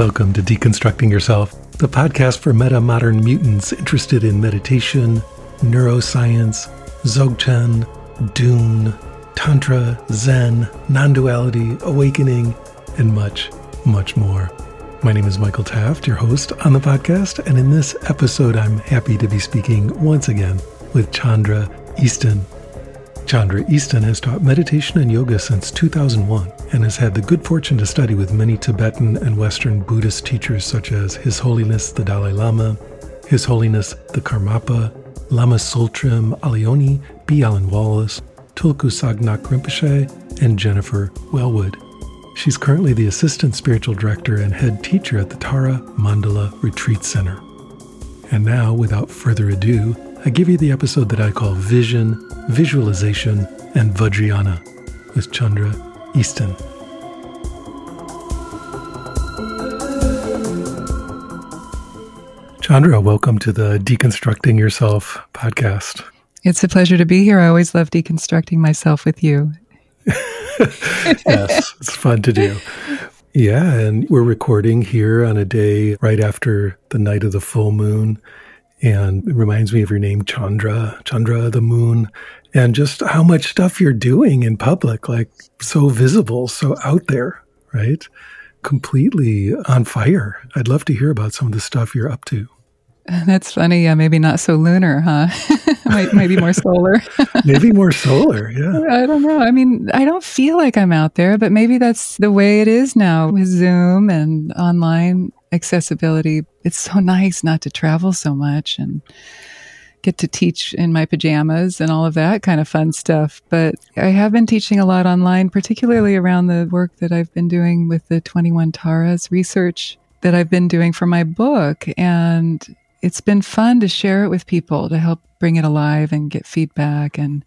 Welcome to Deconstructing Yourself, the podcast for meta modern mutants interested in meditation, neuroscience, Dzogchen, Dune, Tantra, Zen, non duality, awakening, and much, much more. My name is Michael Taft, your host on the podcast, and in this episode, I'm happy to be speaking once again with Chandra Easton. Chandra Easton has taught meditation and yoga since 2001 and has had the good fortune to study with many Tibetan and Western Buddhist teachers such as His Holiness the Dalai Lama, His Holiness the Karmapa, Lama Tsultrim Allione, B. Alan Wallace, Tulku Sang-ngag Rinpoche, and Jennifer Welwood. She's currently the Assistant Spiritual Director and Head Teacher at the Tara Mandala Retreat Center. And now, without further ado, I give you the episode that I call Vision, Visualization, and Vajrayana with Chandra Easton. Chandra, welcome to the Deconstructing Yourself podcast. It's a pleasure to be here. I always love deconstructing myself with you. yes, it's fun to do. Yeah, and we're recording here on a day right after the night of the full moon. And it reminds me of your name, Chandra, Chandra the moon, and just how much stuff you're doing in public, like so visible, so out there, right? Completely on fire. I'd love to hear about some of the stuff you're up to. That's funny. Yeah, maybe not so lunar, huh? maybe more solar. maybe more solar. Yeah. I don't know. I mean, I don't feel like I'm out there, but maybe that's the way it is now with Zoom and online accessibility. It's so nice not to travel so much and get to teach in my pajamas and all of that kind of fun stuff. But I have been teaching a lot online, particularly around the work that I've been doing with the 21 Taras research that I've been doing for my book. And it's been fun to share it with people to help bring it alive and get feedback. And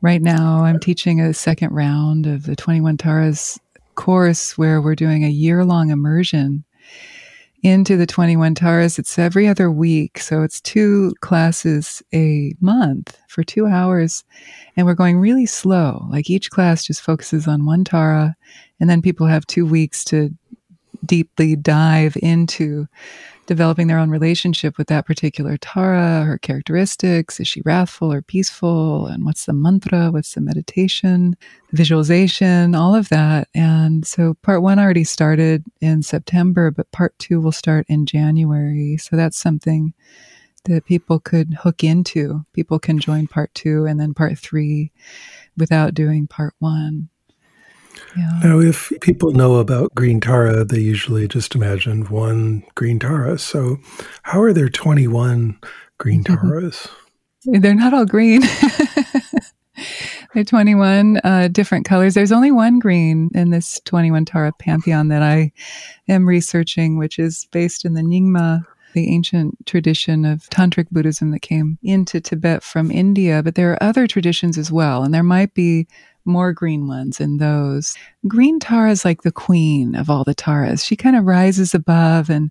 right now I'm teaching a second round of the 21 Taras course where we're doing a year long immersion into the 21 Taras. It's every other week. So it's two classes a month for two hours. And we're going really slow. Like each class just focuses on one Tara. And then people have two weeks to deeply dive into developing their own relationship with that particular Tara, her characteristics. Is she wrathful or peaceful? And what's the mantra? What's the meditation, visualization, all of that. And so part one already started in September, but part two will start in January. So that's something that people could hook into. People can join part two and then part three without doing part one. Yeah. Now, if people know about green Tara, they usually just imagine one green Tara. So, how are there 21 green Taras? They're not all green. They're 21 uh, different colors. There's only one green in this 21 Tara pantheon that I am researching, which is based in the Nyingma the ancient tradition of tantric Buddhism that came into Tibet from India, but there are other traditions as well, and there might be more green ones in those. Green Tara is like the queen of all the Taras. She kind of rises above and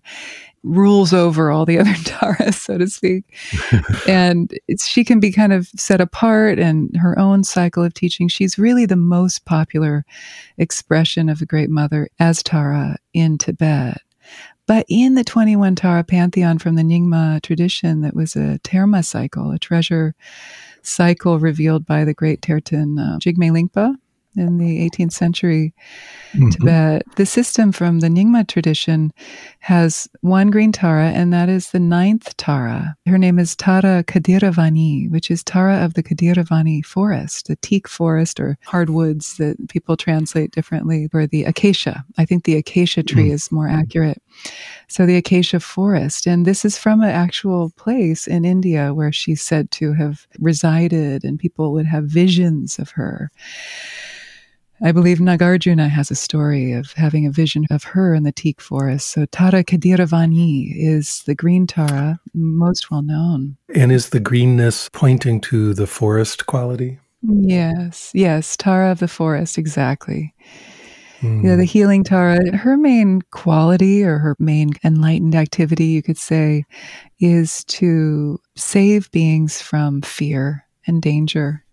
rules over all the other Taras, so to speak. and she can be kind of set apart and her own cycle of teaching. She's really the most popular expression of the Great Mother as Tara in Tibet. But in the 21 Tara pantheon from the Nyingma tradition, that was a Terma cycle, a treasure cycle revealed by the great Tertön uh, Jigme Lingpa in the 18th century mm-hmm. Tibet. The system from the Nyingma tradition has one green Tara, and that is the ninth Tara. Her name is Tara Khadiravani, which is Tara of the Khadiravani forest, the teak forest or hardwoods that people translate differently, or the acacia. I think the acacia tree mm-hmm. is more accurate. So the acacia forest. And this is from an actual place in India where she's said to have resided, and people would have visions of her. I believe Nagarjuna has a story of having a vision of her in the teak forest. So Tara Khadiravani is the green Tara, most well known. And is the greenness pointing to the forest quality? Yes, yes, Tara of the forest, exactly. Mm. You know, the healing Tara, her main quality or her main enlightened activity, you could say, is to save beings from fear and danger.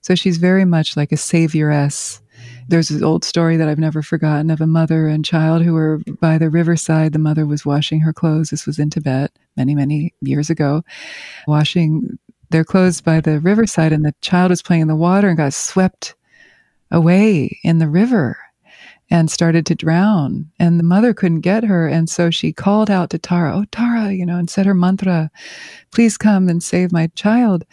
So she's very much like a savioress There's this old story that I've never forgotten of a mother and child who were by the riverside. The mother was washing her clothes. This was in Tibet many, many years ago, washing their clothes by the riverside, and the child was playing in the water and got swept away in the river and started to drown. And the mother couldn't get her. And so she called out to Tara, Oh, Tara, you know, and said her mantra, please come and save my child.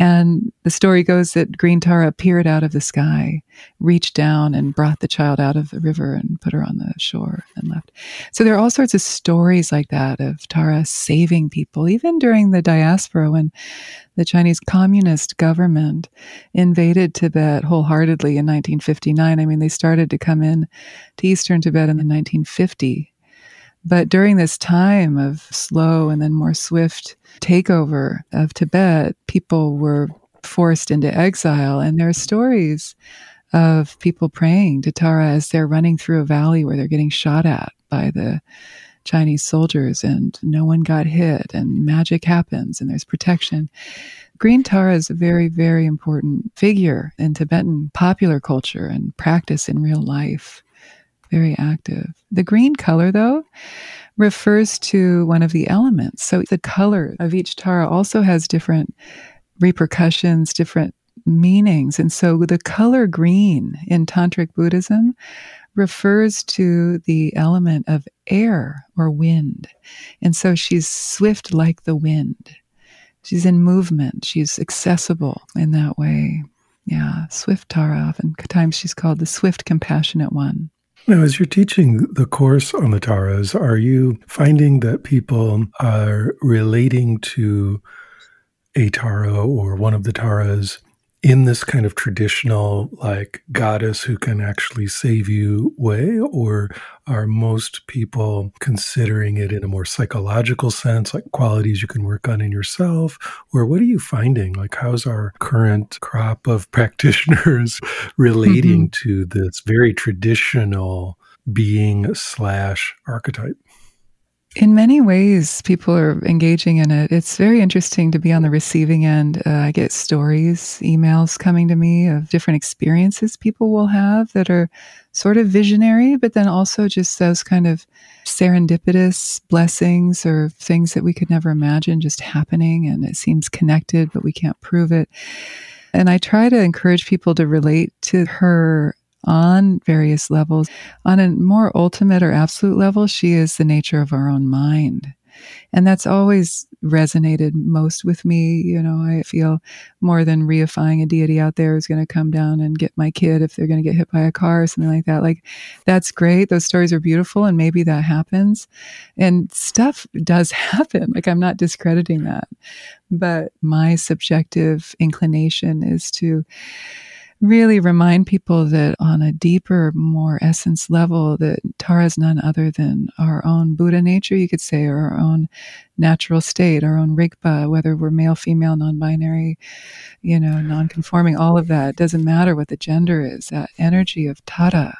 And the story goes that Green Tara appeared out of the sky, reached down and brought the child out of the river and put her on the shore and left. So there are all sorts of stories like that of Tara saving people, even during the diaspora when the Chinese communist government invaded Tibet wholeheartedly in 1959. I mean, they started to come in to eastern Tibet in the 1950 but during this time of slow and then more swift takeover of Tibet, people were forced into exile. And there are stories of people praying to Tara as they're running through a valley where they're getting shot at by the Chinese soldiers and no one got hit and magic happens and there's protection. Green Tara is a very, very important figure in Tibetan popular culture and practice in real life very active. The green color, though, refers to one of the elements. So the color of each Tara also has different repercussions, different meanings. And so the color green in Tantric Buddhism refers to the element of air or wind. And so she's swift like the wind. She's in movement. She's accessible in that way. Yeah, swift Tara. Oftentimes she's called the swift, compassionate one. Now, as you're teaching the course on the Taras, are you finding that people are relating to a Tara or one of the Taras in this kind of traditional, like goddess who can actually save you way? Or are most people considering it in a more psychological sense, like qualities you can work on in yourself? Or what are you finding? Like, how's our current crop of practitioners relating mm-hmm. to this very traditional being slash archetype? In many ways, people are engaging in it. It's very interesting to be on the receiving end. Uh, I get stories, emails coming to me of different experiences people will have that are sort of visionary, but then also just those kind of serendipitous blessings or things that we could never imagine just happening. And it seems connected, but we can't prove it. And I try to encourage people to relate to her on various levels. On a more ultimate or absolute level, she is the nature of our own mind. And that's always resonated most with me. You know, I feel more than reifying a deity out there who's going to come down and get my kid if they're going to get hit by a car or something like that. Like, that's great. Those stories are beautiful, and maybe that happens. And stuff does happen. Like, I'm not discrediting that. But my subjective inclination is to really remind people that on a deeper, more essence level, that Tara is none other than our own Buddha nature, you could say, or our own natural state, our own Rigpa, whether we're male, female, non binary, you know, non conforming, all of that. It doesn't matter what the gender is. That energy of Tara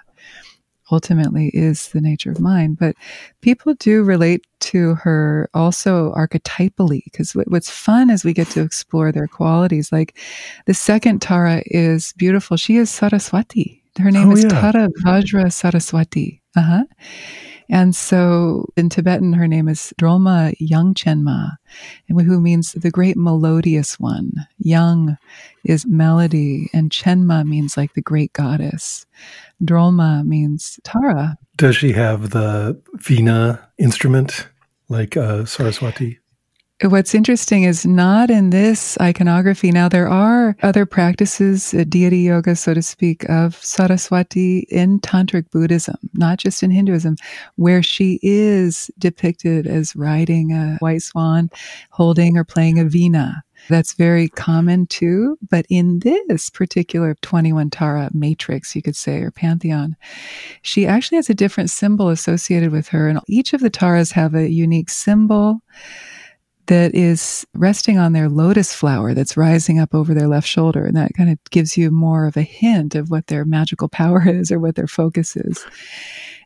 ultimately is the nature of mind. But people do relate to her also archetypally, because what's fun is we get to explore their qualities. Like the second Tara is beautiful. She is Saraswati. Her name oh, is yeah. Tara Vajra Saraswati. Uh huh. And so in Tibetan, her name is Drolma Yangchenma, who means the great melodious one. Yang is melody, and Chenma means like the great goddess. Drolma means Tara. Does she have the Vina instrument like uh, Saraswati? What's interesting is not in this iconography. Now, there are other practices, uh, deity yoga, so to speak, of Saraswati in Tantric Buddhism, not just in Hinduism, where she is depicted as riding a white swan, holding or playing a veena. That's very common too. But in this particular 21 Tara matrix, you could say, or pantheon, she actually has a different symbol associated with her. And each of the Taras have a unique symbol that is resting on their lotus flower that's rising up over their left shoulder. And that kind of gives you more of a hint of what their magical power is or what their focus is.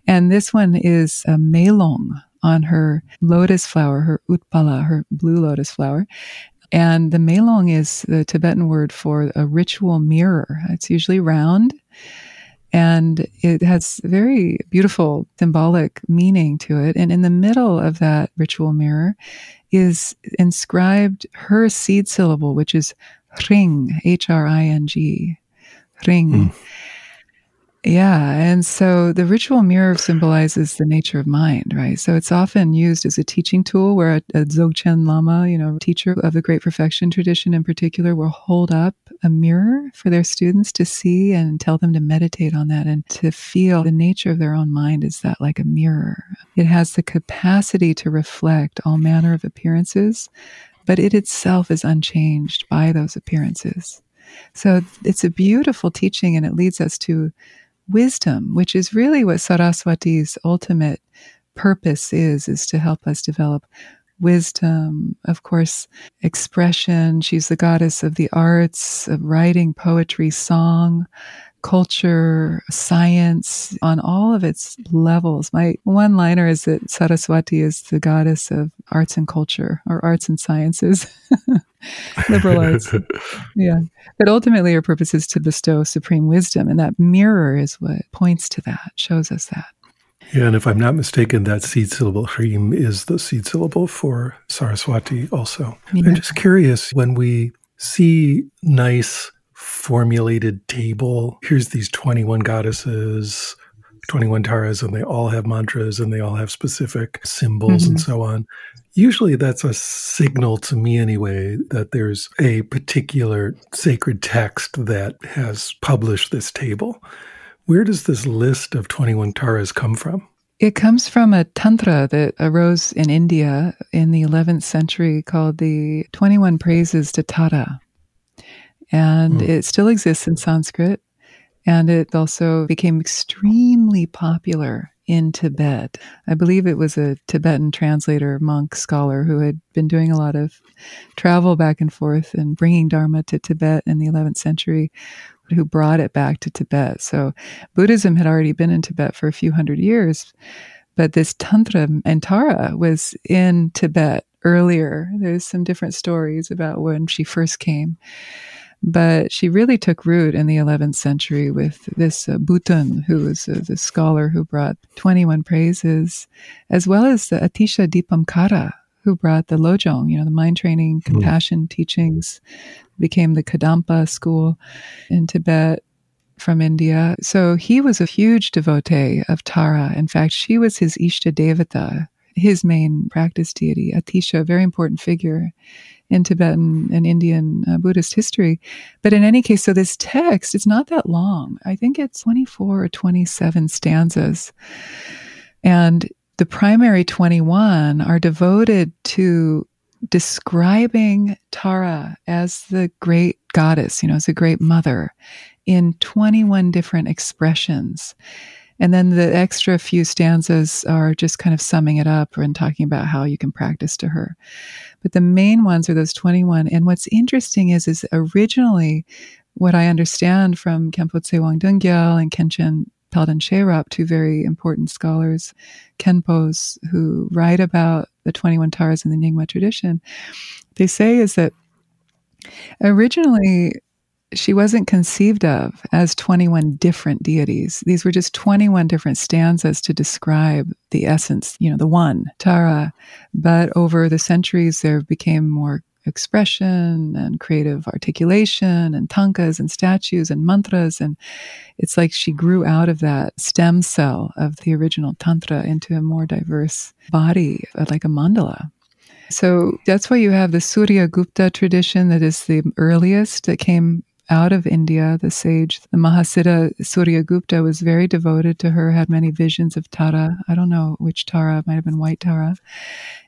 And this one is a melong on her lotus flower, her utpala, her blue lotus flower. And the melong is the Tibetan word for a ritual mirror. It's usually round And it has very beautiful symbolic meaning to it. And in the middle of that ritual mirror is inscribed her seed syllable, which is ring, H R I N G, ring. Mm. Yeah. And so the ritual mirror symbolizes the nature of mind, right? So it's often used as a teaching tool where a, a Dzogchen Lama, you know, teacher of the Great Perfection tradition in particular, will hold up a mirror for their students to see and tell them to meditate on that and to feel the nature of their own mind is that like a mirror. It has the capacity to reflect all manner of appearances, but it itself is unchanged by those appearances. So it's a beautiful teaching and it leads us to wisdom, which is really what Saraswati's ultimate purpose is, is to help us develop wisdom, of course, expression. She's the goddess of the arts, of writing, poetry, song, culture, science, on all of its levels. My one liner is that Saraswati is the goddess of arts and culture, or arts and sciences, liberal arts. yeah. But ultimately, her purpose is to bestow supreme wisdom. And that mirror is what points to that, shows us that. Yeah, and if I'm not mistaken, that seed syllable Hrim is the seed syllable for Saraswati also. Yeah. I'm just curious when we see nice formulated table. Here's these 21 goddesses, 21 taras, and they all have mantras and they all have specific symbols mm-hmm. and so on. Usually that's a signal to me anyway that there's a particular sacred text that has published this table. Where does this list of 21 taras come from? It comes from a tantra that arose in India in the 11th century called the 21 Praises to Tara and mm. it still exists in Sanskrit. And it also became extremely popular in Tibet. I believe it was a Tibetan translator, monk, scholar who had been doing a lot of travel back and forth and bringing Dharma to Tibet in the 11th century, who brought it back to Tibet. So Buddhism had already been in Tibet for a few hundred years, but this Tantra and Tara was in Tibet earlier. There's some different stories about when she first came. But she really took root in the 11th century with this uh, Butun, who was uh, the scholar who brought 21 praises, as well as the Atisha Dipamkara, who brought the Lojong, you know, the mind training, hmm. compassion mm. teachings, became the Kadampa school in Tibet from India. So he was a huge devotee of Tara. In fact, she was his Ishta Devata, his main practice deity, Atisha, a very important figure in Tibetan and Indian uh, Buddhist history. But in any case, so this text is not that long. I think it's 24 or 27 stanzas. And the primary 21 are devoted to describing Tara as the great goddess, you know, as a great mother in 21 different expressions. And then the extra few stanzas are just kind of summing it up and talking about how you can practice to her. But the main ones are those 21. And what's interesting is, is originally what I understand from Khenpo Tsewang Dongyal and Khenchen Palden Sherab, two very important scholars, Khenpos, who write about the 21 Taras in the Nyingma tradition, they say is that originally she wasn't conceived of as 21 different deities. These were just 21 different stanzas to describe the essence, you know, the one, Tara. But over the centuries, there became more expression and creative articulation and tankas and statues and mantras. And it's like she grew out of that stem cell of the original Tantra into a more diverse body, like a mandala. So that's why you have the Surya Gupta tradition that is the earliest that came out of India, the sage, the Mahasiddha Suryagupta was very devoted to her, had many visions of Tara. I don't know which Tara, might have been white Tara.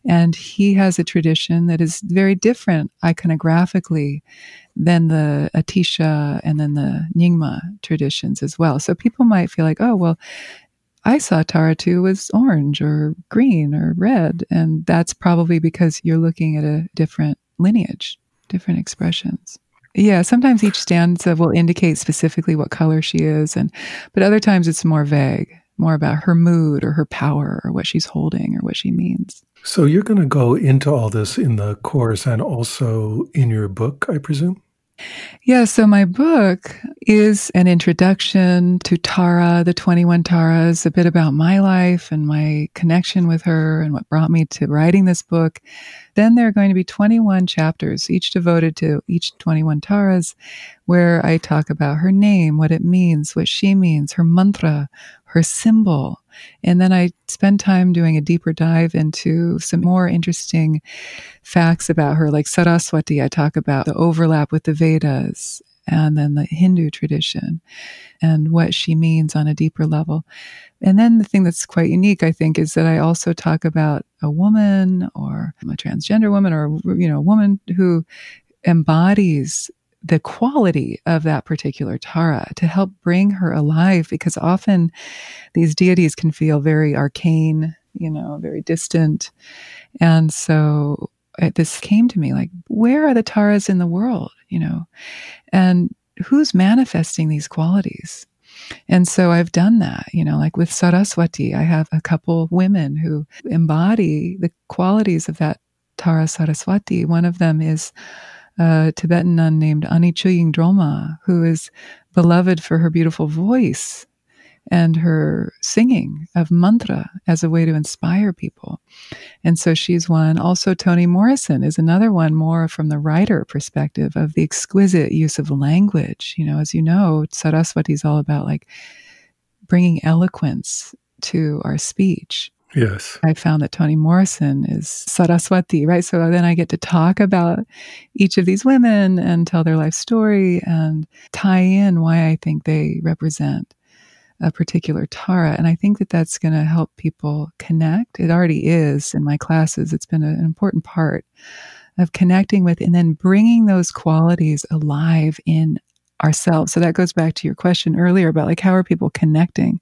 And he has a tradition that is very different iconographically than the Atisha and then the Nyingma traditions as well. So people might feel like, oh, well, I saw Tara too was orange or green or red. And that's probably because you're looking at a different lineage, different expressions. Yeah, sometimes each stanza will indicate specifically what color she is, and but other times it's more vague, more about her mood or her power or what she's holding or what she means. So you're going to go into all this in the course and also in your book, I presume. Yeah, so my book is an introduction to Tara, the 21 Taras, a bit about my life and my connection with her and what brought me to writing this book. Then there are going to be 21 chapters, each devoted to each 21 Taras, where I talk about her name, what it means, what she means, her mantra, her symbol. And then I spend time doing a deeper dive into some more interesting facts about her, like Saraswati. I talk about the overlap with the Vedas and then the Hindu tradition and what she means on a deeper level. And then the thing that's quite unique, I think, is that I also talk about a woman or a transgender woman or, you know, a woman who embodies the quality of that particular Tara to help bring her alive because often these deities can feel very arcane, you know, very distant. And so it, this came to me like, where are the Taras in the world, you know? And who's manifesting these qualities? And so I've done that, you know, like with Saraswati, I have a couple women who embody the qualities of that Tara Saraswati. One of them is a Tibetan nun named Ani Choying Drolma, who is beloved for her beautiful voice and her singing of mantra as a way to inspire people. And so she's one. Also, Toni Morrison is another one, more from the writer perspective of the exquisite use of language. You know, as you know, Saraswati is all about like bringing eloquence to our speech. Yes. I found that Toni Morrison is Saraswati, right? So then I get to talk about each of these women and tell their life story and tie in why I think they represent a particular Tara. And I think that that's going to help people connect. It already is in my classes. It's been an important part of connecting with and then bringing those qualities alive in ourselves. So that goes back to your question earlier about like, how are people connecting?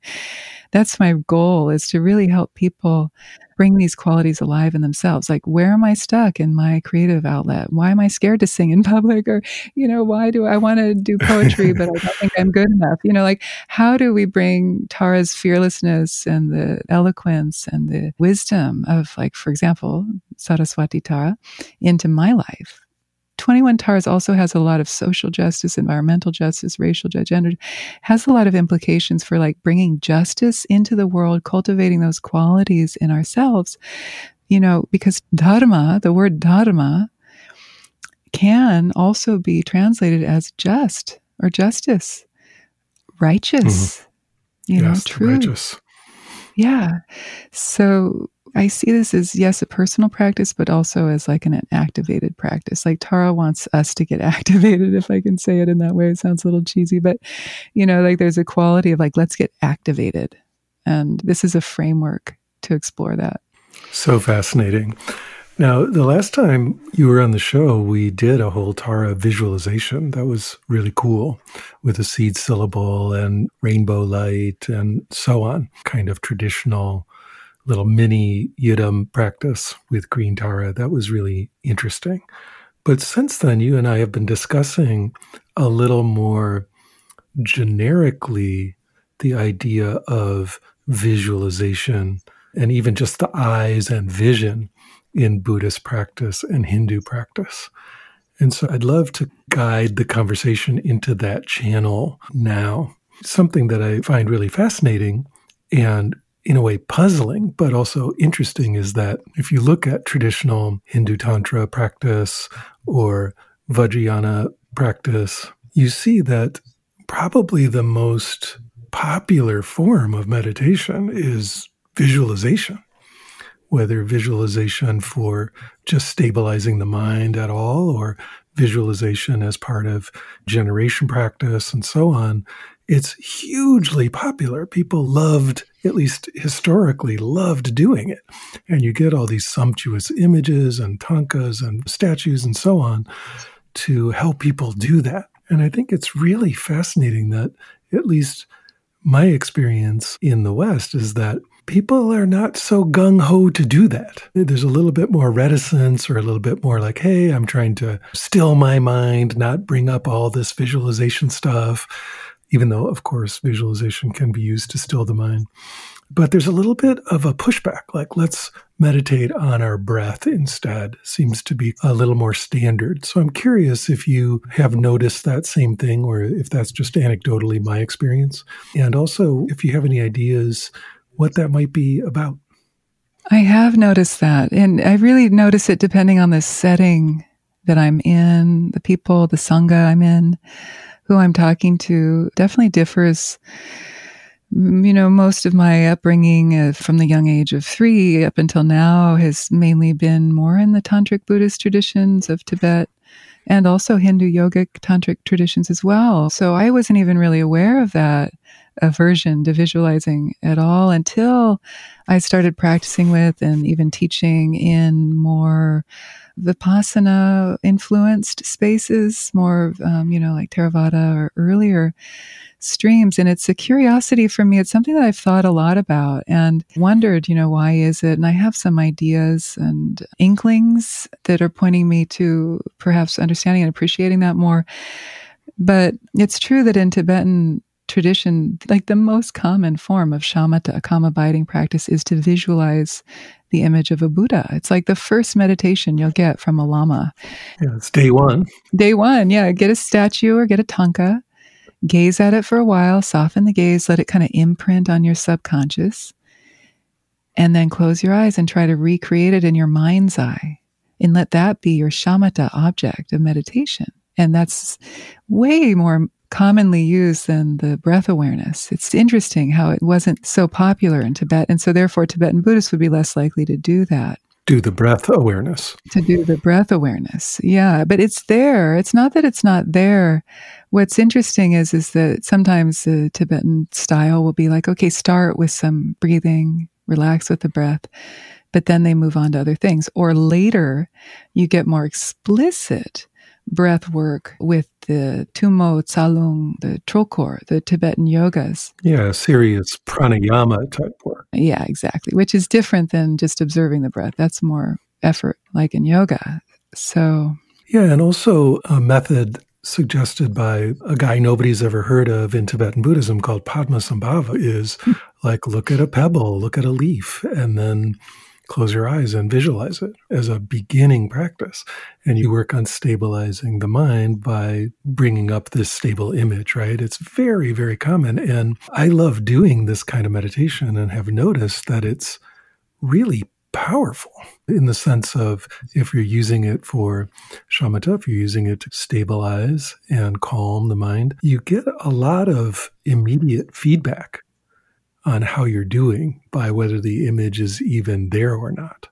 That's my goal is to really help people bring these qualities alive in themselves. Like, where am I stuck in my creative outlet? Why am I scared to sing in public? Or, you know, why do I want to do poetry, but I don't think I'm good enough? You know, like, how do we bring Tara's fearlessness and the eloquence and the wisdom of, like, for example, Saraswati Tara into my life? 21 Taras also has a lot of social justice, environmental justice, racial gender, has a lot of implications for like bringing justice into the world, cultivating those qualities in ourselves. You know, because dharma, the word dharma, can also be translated as just or justice, righteous, mm-hmm. you yes, know, true. Righteous. Yeah. So I see this as, yes, a personal practice, but also as like an, activated practice. Like Tara wants us to get activated, if I can say it in that way. It sounds a little cheesy, but you know, like there's a quality of like, let's get activated. And this is a framework to explore that. So fascinating. Now, the last time you were on the show, we did a whole Tara visualization. That was really cool with a seed syllable and rainbow light and so on, kind of traditional little mini Yidam practice with Green Tara. That was really interesting. But since then, you and I have been discussing a little more generically the idea of visualization and even just the eyes and vision in Buddhist practice and Hindu practice. And so I'd love to guide the conversation into that channel now. Something that I find really fascinating and in a way puzzling, but also interesting is that if you look at traditional Hindu Tantra practice or Vajrayana practice, you see that probably the most popular form of meditation is visualization. Whether visualization for just stabilizing the mind at all or visualization as part of generation practice and so on, it's hugely popular. People loved at least historically, loved doing it. And you get all these sumptuous images and tankas and statues and so on to help people do that. And I think it's really fascinating that, at least my experience in the West, is that people are not so gung ho to do that. There's a little bit more reticence or a little bit more like, hey, I'm trying to still my mind, not bring up all this visualization stuff even though, of course, visualization can be used to still the mind. But there's a little bit of a pushback, like let's meditate on our breath instead seems to be a little more standard. So I'm curious if you have noticed that same thing or if that's just anecdotally my experience. And also if you have any ideas what that might be about. I have noticed that. And I really notice it depending on the setting that I'm in, the people, the Sangha I'm in, who I'm talking to definitely differs you know, most of my upbringing uh, from the young age of three up until now has mainly been more in the tantric Buddhist traditions of Tibet and also Hindu yogic tantric traditions as well. So I wasn't even really aware of that aversion to visualizing at all until I started practicing with and even teaching in more vipassana influenced spaces, more, um, you know, like Theravada or earlier streams. And it's a curiosity for me. It's something that I've thought a lot about and wondered, you know, why is it? And I have some ideas and inklings that are pointing me to perhaps understanding and appreciating that more. But it's true that in Tibetan tradition, like the most common form of shamatha, a calm abiding practice, is to visualize the image of a Buddha. It's like the first meditation you'll get from a lama. Yeah, it's day one. Day one, yeah. Get a statue or get a thangka gaze at it for a while, soften the gaze, let it kind of imprint on your subconscious, and then close your eyes and try to recreate it in your mind's eye. And let that be your shamatha object of meditation. And that's way more commonly used than the breath awareness. It's interesting how it wasn't so popular in Tibet. And so, therefore, Tibetan Buddhists would be less likely to do that do the breath awareness. To do the breath awareness. Yeah, but it's there. It's not that it's not there. What's interesting is is that sometimes the Tibetan style will be like, okay, start with some breathing, relax with the breath, but then they move on to other things. Or later, you get more explicit breath work with the Tummo Tsalung, the Trulkhor, the Tibetan yogas. Yeah, serious pranayama type work. Yeah, exactly, which is different than just observing the breath. That's more effort, like in yoga. So. Yeah, and also a method suggested by a guy nobody's ever heard of in Tibetan Buddhism called Padmasambhava is hmm. like look at a pebble, look at a leaf, and then close your eyes and visualize it as a beginning practice. And you work on stabilizing the mind by bringing up this stable image, right? It's very, very common. And I love doing this kind of meditation and have noticed that it's really powerful in the sense of if you're using it for shamatha, if you're using it to stabilize and calm the mind, you get a lot of immediate feedback on how you're doing by whether the image is even there or not.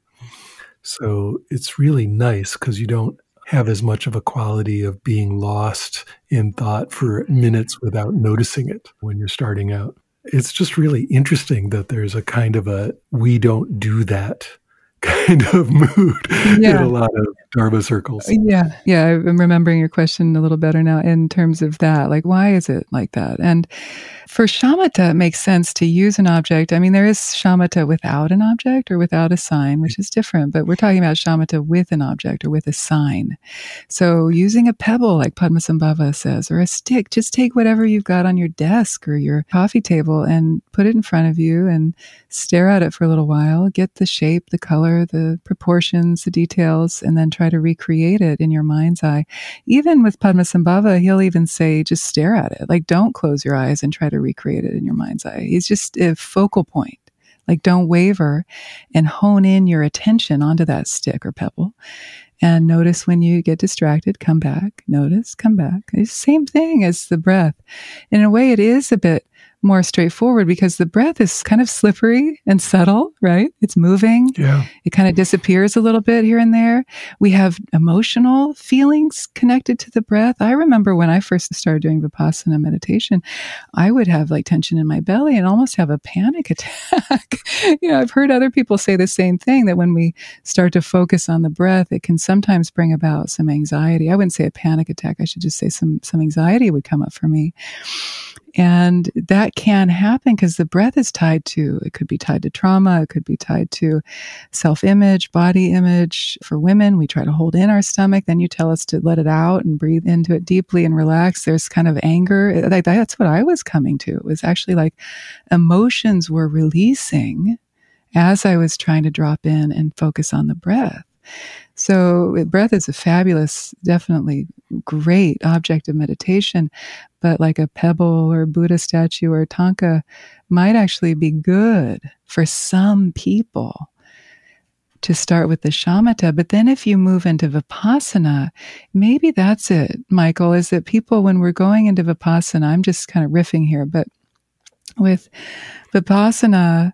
So it's really nice because you don't have as much of a quality of being lost in thought for minutes without noticing it when you're starting out. It's just really interesting that there's a kind of a we don't do that kind of mood yeah. in a lot of Dharma circles. Uh, yeah. Yeah. I'm remembering your question a little better now in terms of that. Like, why is it like that? And for shamatha, it makes sense to use an object. I mean, there is shamatha without an object or without a sign, which is different, but we're talking about shamatha with an object or with a sign. So using a pebble, like Padmasambhava says, or a stick, just take whatever you've got on your desk or your coffee table and put it in front of you and stare at it for a little while. Get the shape, the color, the proportions, the details, and then try to recreate it in your mind's eye. Even with Padmasambhava, he'll even say, just stare at it. Like, don't close your eyes and try to recreate it in your mind's eye. It's just a focal point. Like don't waver and hone in your attention onto that stick or pebble. And notice when you get distracted, come back, notice, come back. It's the same thing as the breath. In a way, it is a bit more straightforward because the breath is kind of slippery and subtle, right? It's moving. Yeah. It kind of disappears a little bit here and there. We have emotional feelings connected to the breath. I remember when I first started doing Vipassana meditation, I would have like tension in my belly and almost have a panic attack. you know, I've heard other people say the same thing that when we start to focus on the breath, it can sometimes bring about some anxiety. I wouldn't say a panic attack. I should just say some, some anxiety would come up for me. And that can happen because the breath is tied to, it could be tied to trauma, it could be tied to self image, body image. For women, we try to hold in our stomach, then you tell us to let it out and breathe into it deeply and relax. There's kind of anger. Like that's what I was coming to. It was actually like emotions were releasing as I was trying to drop in and focus on the breath. So, breath is a fabulous, definitely great object of meditation, but like a pebble or Buddha statue or a thangka might actually be good for some people to start with the shamatha. But then if you move into vipassana, maybe that's it, Michael, is that people, when we're going into vipassana, I'm just kind of riffing here, but with vipassana,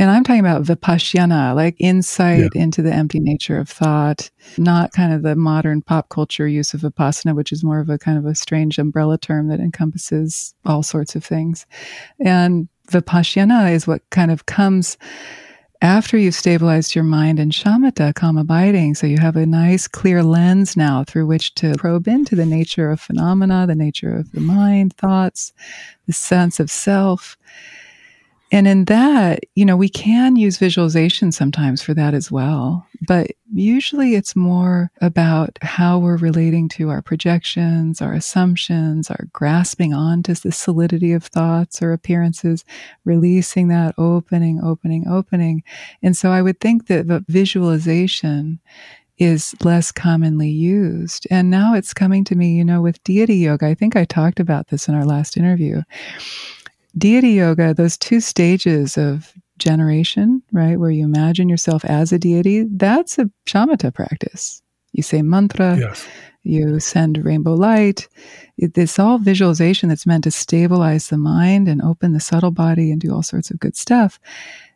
and I'm talking about vipassana, like insight yeah. into the empty nature of thought, not kind of the modern pop culture use of vipassana, which is more of a kind of a strange umbrella term that encompasses all sorts of things. And vipassana is what kind of comes after you've stabilized your mind in shamatha, calm abiding, so you have a nice clear lens now through which to probe into the nature of phenomena, the nature of the mind, thoughts, the sense of self. And in that, you know, we can use visualization sometimes for that as well. But usually it's more about how we're relating to our projections, our assumptions, our grasping onto the solidity of thoughts or appearances, releasing that, opening, opening, opening. And so I would think that the visualization is less commonly used. And now it's coming to me, you know, with deity yoga. I think I talked about this in our last interview deity yoga, those two stages of generation, right, where you imagine yourself as a deity, that's a shamatha practice. You say mantra, yes. you send rainbow light. It's all visualization that's meant to stabilize the mind and open the subtle body and do all sorts of good stuff.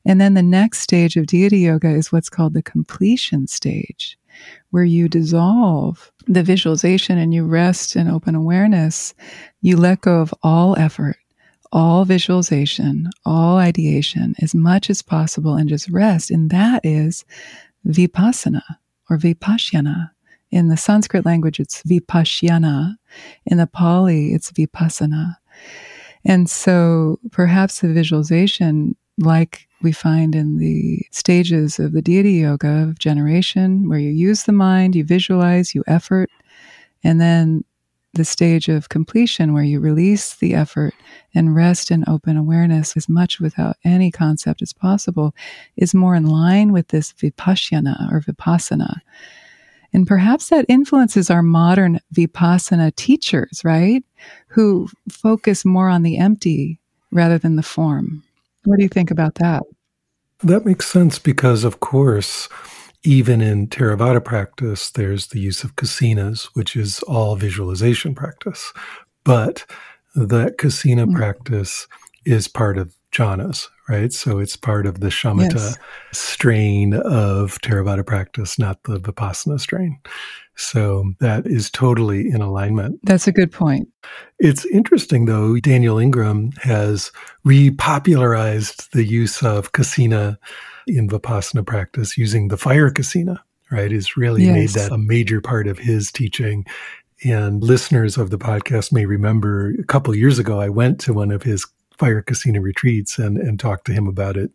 And then the next stage of deity yoga is what's called the completion stage, where you dissolve the visualization and you rest in open awareness. You let go of all effort all visualization, all ideation as much as possible and just rest. And that is vipassana or vipassana. In the Sanskrit language, it's vipashyana. In the Pali, it's vipassana. And so perhaps the visualization, like we find in the stages of the deity yoga of generation, where you use the mind, you visualize, you effort, and then the stage of completion where you release the effort and rest in open awareness as much without any concept as possible is more in line with this vipassana or vipassana. And perhaps that influences our modern vipassana teachers, right? Who focus more on the empty rather than the form. What do you think about that? That makes sense because, of course, even in Theravada practice, there's the use of kasinas, which is all visualization practice. But that kasina mm. practice is part of jhanas, right? So it's part of the shamatha yes. strain of Theravada practice, not the vipassana strain. So that is totally in alignment. That's a good point. It's interesting, though, Daniel Ingram has repopularized the use of kasina in Vipassana practice using the fire kasina, right? He's really yes. made that a major part of his teaching. And listeners of the podcast may remember a couple years ago, I went to one of his fire kasina retreats and, and talked to him about it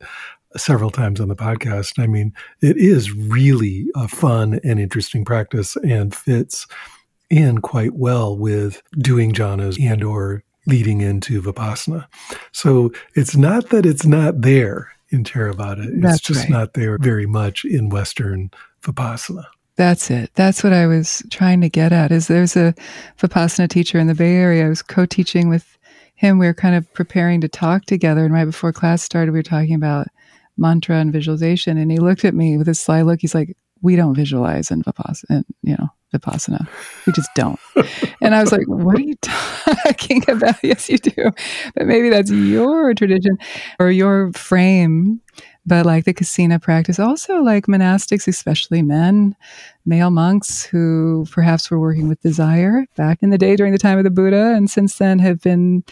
several times on the podcast. I mean, it is really a fun and interesting practice and fits in quite well with doing jhanas and or leading into vipassana. So it's not that it's not there in Theravada. It's That's just right. not there very much in Western Vipassana. That's it. That's what I was trying to get at. Is there's a Vipassana teacher in the Bay Area. I was co-teaching with him. We were kind of preparing to talk together, and right before class started, we were talking about mantra and visualization. And he looked at me with a sly look. He's like, "We don't visualize in Vipassana, And, you know, Vipassana. We just don't. and I was like, what are you talking about? yes, you do. But maybe that's your tradition or your frame. But like the kasina practice, also like monastics, especially men, male monks who perhaps were working with desire back in the day during the time of the Buddha, and since then have been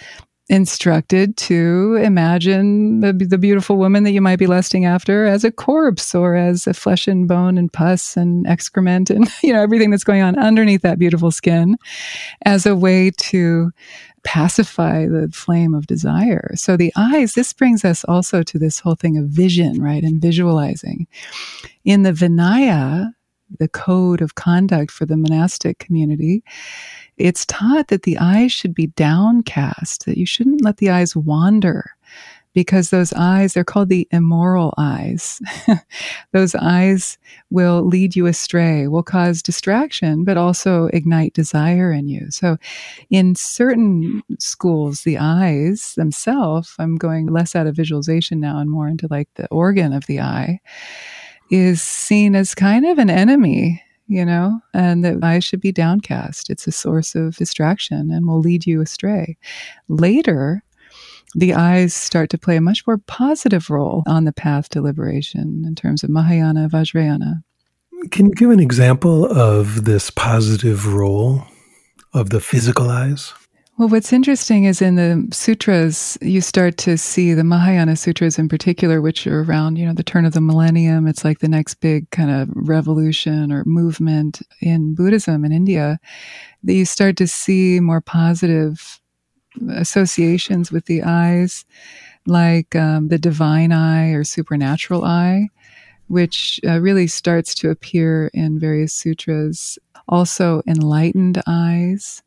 instructed to imagine the, the, beautiful woman that you might be lusting after as a corpse or as a flesh and bone and pus and excrement and you know everything that's going on underneath that beautiful skin as a way to pacify the flame of desire. So the eyes this brings us also to this whole thing of vision right and visualizing. In the vinaya the code of conduct for the monastic community it's taught that the eyes should be downcast, that you shouldn't let the eyes wander because those eyes, they're called the immoral eyes. those eyes will lead you astray, will cause distraction, but also ignite desire in you. So in certain schools, the eyes themselves, I'm going less out of visualization now and more into like the organ of the eye, is seen as kind of an enemy you know, and that eye should be downcast. It's a source of distraction and will lead you astray. Later, the eyes start to play a much more positive role on the path to liberation in terms of Mahayana, Vajrayana. Can you give an example of this positive role of the physical eyes? Well, what's interesting is in the sutras, you start to see the Mahayana sutras in particular, which are around, you know, the turn of the millennium. It's like the next big kind of revolution or movement in Buddhism in India. That you start to see more positive associations with the eyes, like um, the divine eye or supernatural eye, which uh, really starts to appear in various sutras. Also, enlightened eyes.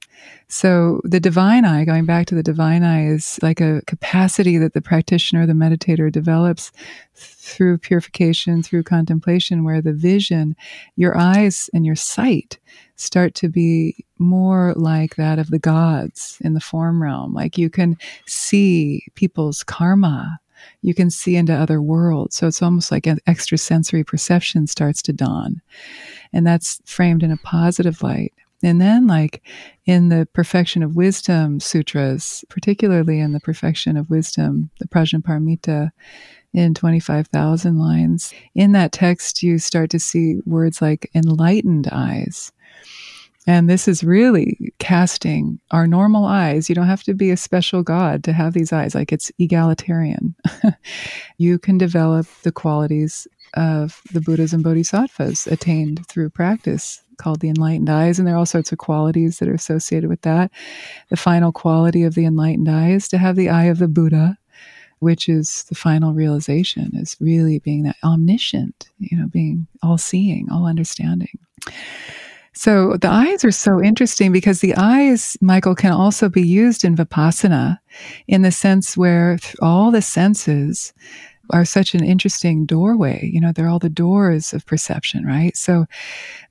So, the divine eye, going back to the divine eye, is like a capacity that the practitioner, the meditator develops through purification, through contemplation, where the vision, your eyes and your sight start to be more like that of the gods in the form realm. Like you can see people's karma, you can see into other worlds. So it's almost like an extrasensory perception starts to dawn. And that's framed in a positive light. And then, like in the Perfection of Wisdom sutras, particularly in the Perfection of Wisdom, the Prajnaparamita, in 25,000 lines, in that text, you start to see words like enlightened eyes, and this is really casting our normal eyes. You don't have to be a special God to have these eyes, like it's egalitarian. you can develop the qualities of the Buddhas and Bodhisattvas attained through practice called the enlightened eyes. And there are all sorts of qualities that are associated with that. The final quality of the enlightened eye is to have the eye of the Buddha, which is the final realization, is really being that omniscient, you know, being all seeing, all understanding. So the eyes are so interesting because the eyes, Michael, can also be used in Vipassana in the sense where all the senses are such an interesting doorway. You know, they're all the doors of perception, right? So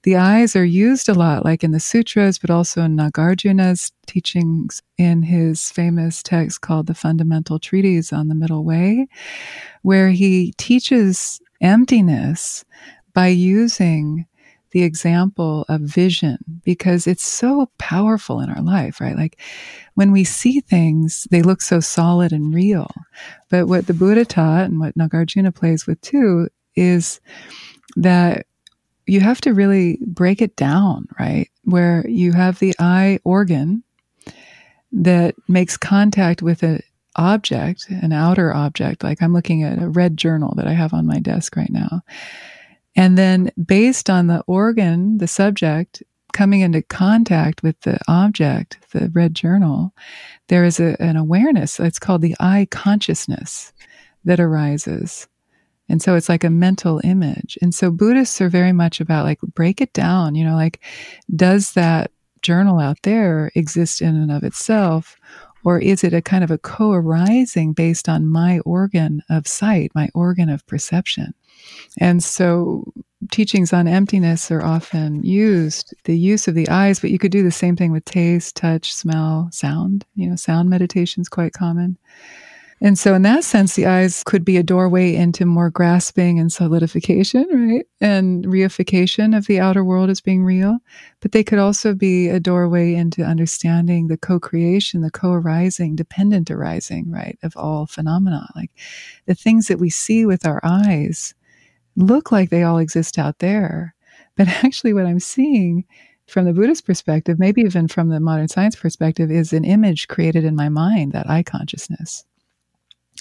the eyes are used a lot, like in the sutras, but also in Nagarjuna's teachings in his famous text called the Fundamental Treatise on the Middle Way, where he teaches emptiness by using the example of vision because it's so powerful in our life, right? Like when we see things, they look so solid and real. But what the Buddha taught and what Nagarjuna plays with too is that you have to really break it down, right? Where you have the eye organ that makes contact with an object, an outer object. Like I'm looking at a red journal that I have on my desk right now. And then, based on the organ, the subject coming into contact with the object, the red journal, there is a, an awareness. It's called the eye consciousness that arises. And so it's like a mental image. And so Buddhists are very much about like, break it down, you know, like, does that journal out there exist in and of itself? Or is it a kind of a co arising based on my organ of sight, my organ of perception? And so teachings on emptiness are often used, the use of the eyes, but you could do the same thing with taste, touch, smell, sound. You know, sound meditation is quite common. And so, in that sense, the eyes could be a doorway into more grasping and solidification, right? And reification of the outer world as being real. But they could also be a doorway into understanding the co creation, the co arising, dependent arising, right, of all phenomena. Like the things that we see with our eyes look like they all exist out there. But actually, what I'm seeing from the Buddhist perspective, maybe even from the modern science perspective, is an image created in my mind, that eye consciousness.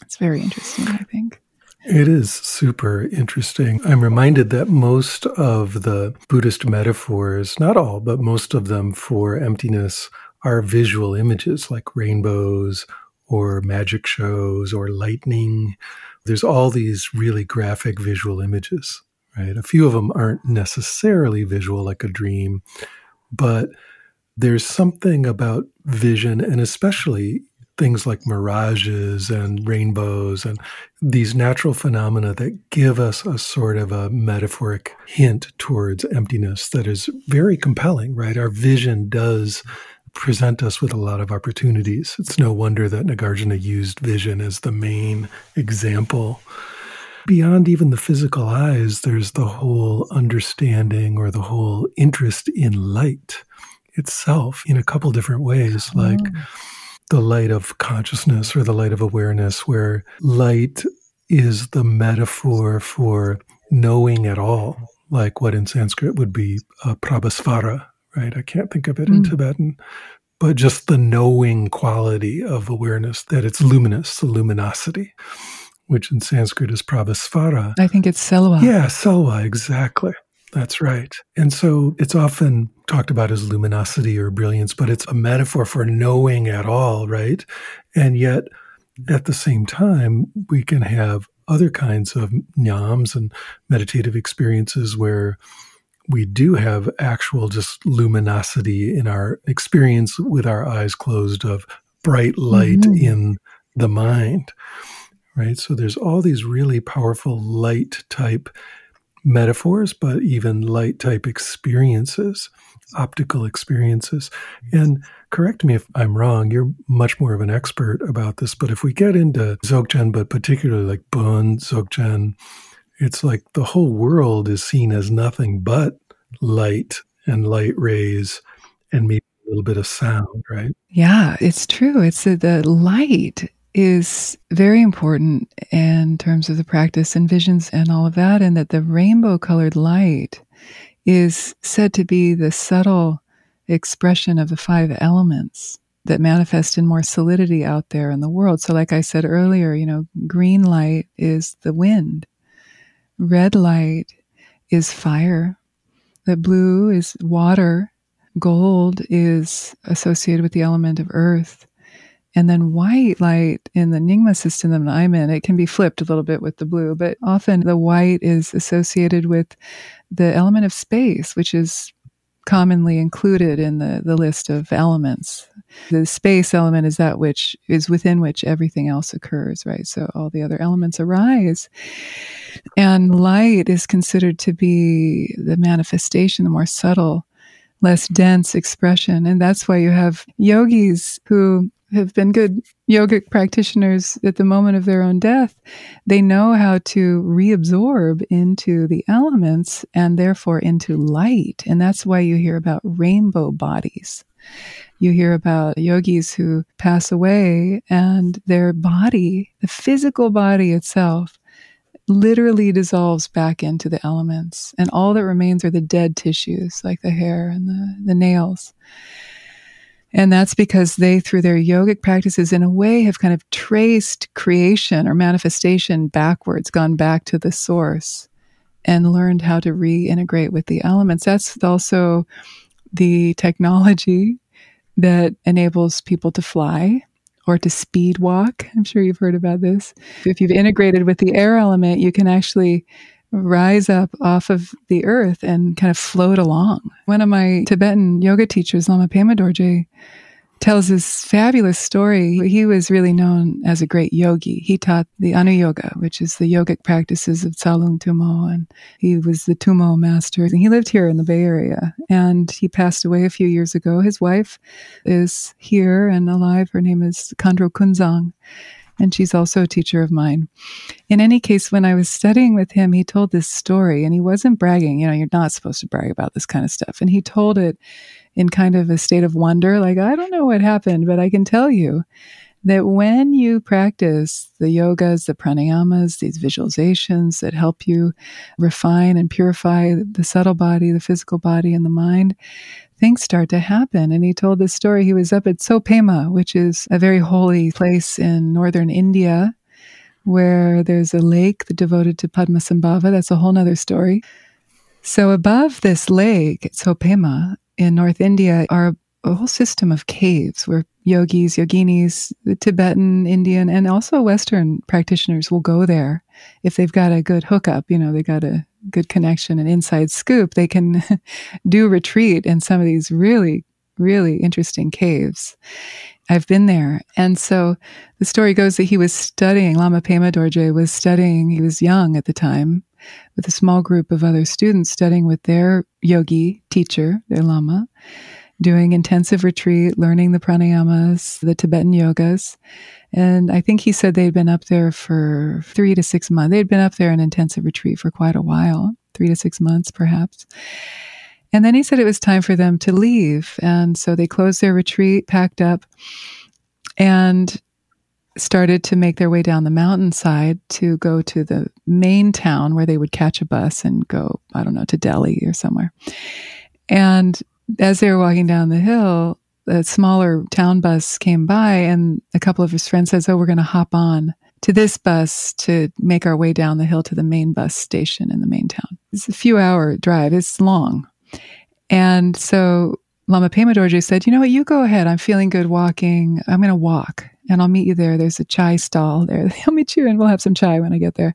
It's very interesting, I think. It is super interesting. I'm reminded that most of the Buddhist metaphors, not all, but most of them for emptiness are visual images like rainbows or magic shows or lightning. There's all these really graphic visual images, right? A few of them aren't necessarily visual like a dream, but there's something about vision and especially things like mirages and rainbows and these natural phenomena that give us a sort of a metaphoric hint towards emptiness that is very compelling, right? Our vision does present us with a lot of opportunities. It's no wonder that Nagarjuna used vision as the main example. Beyond even the physical eyes, there's the whole understanding or the whole interest in light itself in a couple different ways, oh. like oh. the light of consciousness or the light of awareness, where light is the metaphor for knowing at all, like what in Sanskrit would be a prabhasvara, right? I can't think of it mm. in Tibetan, but just the knowing quality of awareness, that it's luminous, the luminosity, which in Sanskrit is prabhasvara. I think it's selva. Yeah, selva, exactly. That's right. And so it's often talked about as luminosity or brilliance, but it's a metaphor for knowing at all, right? And yet, at the same time, we can have other kinds of nyams and meditative experiences where we do have actual just luminosity in our experience with our eyes closed of bright light mm-hmm. in the mind right so there's all these really powerful light type metaphors, but even light type experiences, optical experiences. And correct me if I'm wrong, you're much more of an expert about this, but if we get into Dzogchen, but particularly like Bon, Dzogchen, it's like the whole world is seen as nothing but light and light rays and maybe a little bit of sound, right? Yeah, it's true. It's the, the light is very important in terms of the practice and visions and all of that, and that the rainbow colored light is said to be the subtle expression of the five elements that manifest in more solidity out there in the world. So, like I said earlier, you know, green light is the wind, red light is fire, the blue is water, gold is associated with the element of earth, and then white light in the Nyingma system that I'm in, it can be flipped a little bit with the blue, but often the white is associated with the element of space, which is commonly included in the, the list of elements. The space element is that which is within which everything else occurs, right? So all the other elements arise. And light is considered to be the manifestation, the more subtle, less dense expression. And that's why you have yogis who have been good yogic practitioners at the moment of their own death, they know how to reabsorb into the elements and therefore into light. And that's why you hear about rainbow bodies. You hear about yogis who pass away and their body, the physical body itself, literally dissolves back into the elements. And all that remains are the dead tissues, like the hair and the, the nails. And that's because they, through their yogic practices, in a way, have kind of traced creation or manifestation backwards, gone back to the source, and learned how to reintegrate with the elements. That's also the technology that enables people to fly or to speed walk. I'm sure you've heard about this. If you've integrated with the air element, you can actually rise up off of the earth and kind of float along. One of my Tibetan yoga teachers, Lama Pema Dorje, tells this fabulous story. He was really known as a great yogi. He taught the Anuyoga, which is the yogic practices of Tsalung Tumo, and he was the Tumo master. And he lived here in the Bay Area, and he passed away a few years ago. His wife is here and alive. Her name is Khandro Kunzang and she's also a teacher of mine. In any case, when I was studying with him, he told this story and he wasn't bragging. You know, you're not supposed to brag about this kind of stuff. And he told it in kind of a state of wonder, like, I don't know what happened, but I can tell you that when you practice the yogas, the pranayamas, these visualizations that help you refine and purify the subtle body, the physical body, and the mind, things start to happen. And he told this story. He was up at Tsopema, which is a very holy place in northern India, where there's a lake devoted to Padmasambhava. That's a whole other story. So above this lake at Tsopema in North India are a whole system of caves where yogis, yoginis, Tibetan, Indian, and also Western practitioners will go there if they've got a good hookup. You know, they got a good connection and inside scoop. They can do retreat in some of these really really interesting caves. I've been there. And so the story goes that he was studying, Lama Pema Dorje was studying, he was young at the time, with a small group of other students studying with their yogi teacher, their Lama, doing intensive retreat, learning the pranayamas, the Tibetan yogas. And I think he said they'd been up there for three to six months. They'd been up there in intensive retreat for quite a while, three to six months perhaps. And then he said it was time for them to leave. And so they closed their retreat, packed up, and started to make their way down the mountainside to go to the main town where they would catch a bus and go, I don't know, to Delhi or somewhere. And as they were walking down the hill, a smaller town bus came by, and a couple of his friends says, "Oh, we're going to hop on to this bus to make our way down the hill to the main bus station in the main town." It's a few hour drive. It's long, and so Lama Pema Dorje said, "You know what? You go ahead. I'm feeling good walking. I'm going to walk, and I'll meet you there. There's a chai stall there. I'll meet you, and we'll have some chai when I get there."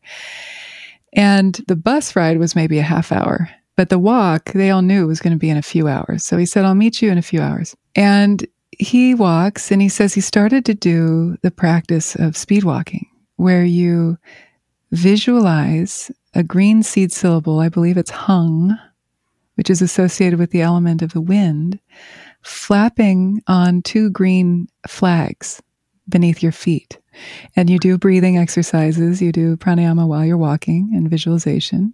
And the bus ride was maybe a half hour. But the walk, they all knew was going to be in a few hours. So he said, I'll meet you in a few hours. And he walks and he says he started to do the practice of speed walking, where you visualize a green seed syllable, I believe it's hung, which is associated with the element of the wind, flapping on two green flags beneath your feet. And you do breathing exercises, you do pranayama while you're walking and visualization.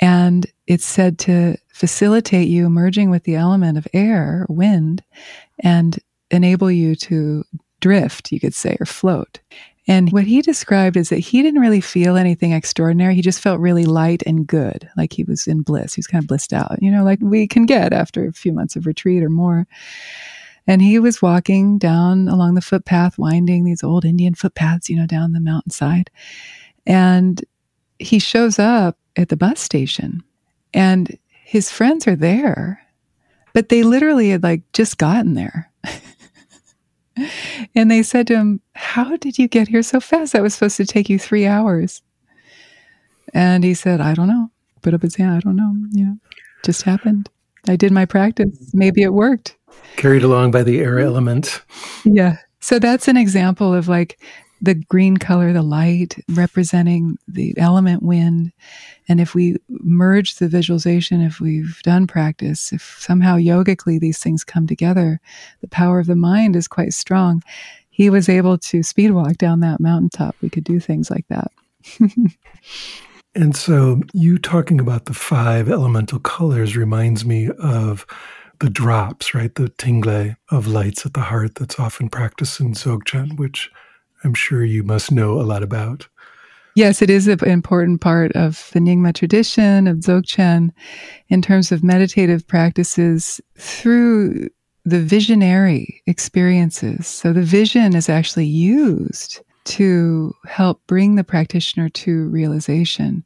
And it's said to facilitate you merging with the element of air, wind, and enable you to drift, you could say, or float. And what he described is that he didn't really feel anything extraordinary. He just felt really light and good, like he was in bliss. He was kind of blissed out, you know, like we can get after a few months of retreat or more. And he was walking down along the footpath, winding these old Indian footpaths, you know, down the mountainside. And he shows up at the bus station and his friends are there, but they literally had like just gotten there. and they said to him, How did you get here so fast? That was supposed to take you three hours. And he said, I don't know. Put up his hand, I don't know. You know, just happened. I did my practice. Maybe it worked. Carried along by the air element. Yeah. So that's an example of like the green color, the light representing the element wind. And if we merge the visualization, if we've done practice, if somehow yogically these things come together, the power of the mind is quite strong. He was able to speed walk down that mountaintop. We could do things like that. and so, you talking about the five elemental colors reminds me of the drops, right? The tigle of lights at the heart that's often practiced in Dzogchen, which I'm sure you must know a lot about. Yes, it is an important part of the Nyingma tradition of Dzogchen in terms of meditative practices through the visionary experiences. So the vision is actually used to help bring the practitioner to realization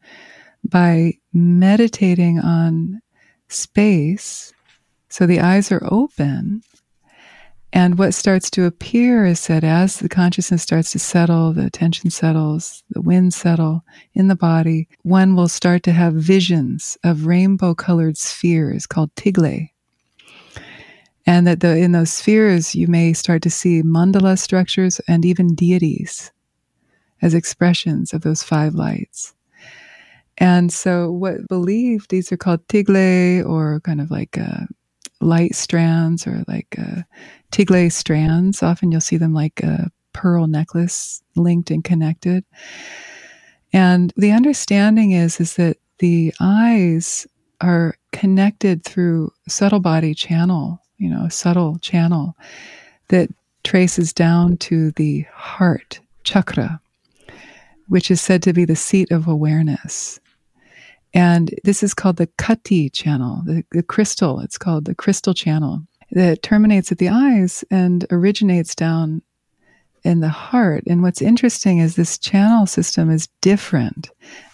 by meditating on space. So the eyes are open and what starts to appear is that as the consciousness starts to settle, the attention settles, the winds settle in the body, one will start to have visions of rainbow colored spheres called tigle. And that the, in those spheres, you may start to see mandala structures and even deities as expressions of those five lights. And so, what believed, these are called tigle or kind of like uh, light strands or like uh, tigle strands. Often you'll see them like a pearl necklace linked and connected. And the understanding is is that the eyes are connected through subtle body channel, you know, a subtle channel that traces down to the heart chakra, which is said to be the seat of awareness. And this is called the Kati channel, the, the crystal. It's called the crystal channel that terminates at the eyes and originates down in the heart. And what's interesting is this channel system is different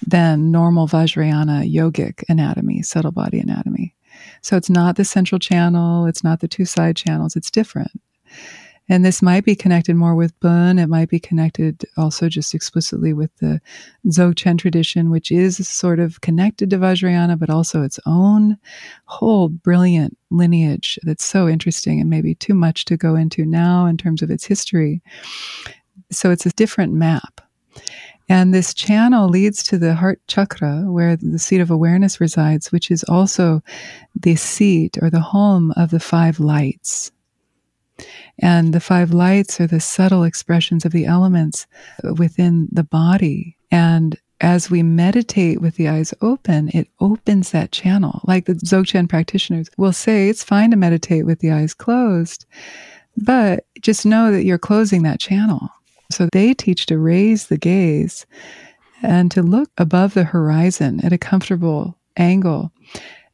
than normal Vajrayana yogic anatomy, subtle body anatomy. So it's not the central channel, it's not the two side channels, it's different. And this might be connected more with Bön. It might be connected also just explicitly with the Dzogchen tradition, which is sort of connected to Vajrayana, but also its own whole brilliant lineage that's so interesting and maybe too much to go into now in terms of its history. So it's a different map. And this channel leads to the heart chakra, where the seat of awareness resides, which is also the seat or the home of the five lights. And the five lights are the subtle expressions of the elements within the body. And as we meditate with the eyes open, it opens that channel. Like the Dzogchen practitioners will say, it's fine to meditate with the eyes closed, but just know that you're closing that channel. So they teach to raise the gaze and to look above the horizon at a comfortable angle.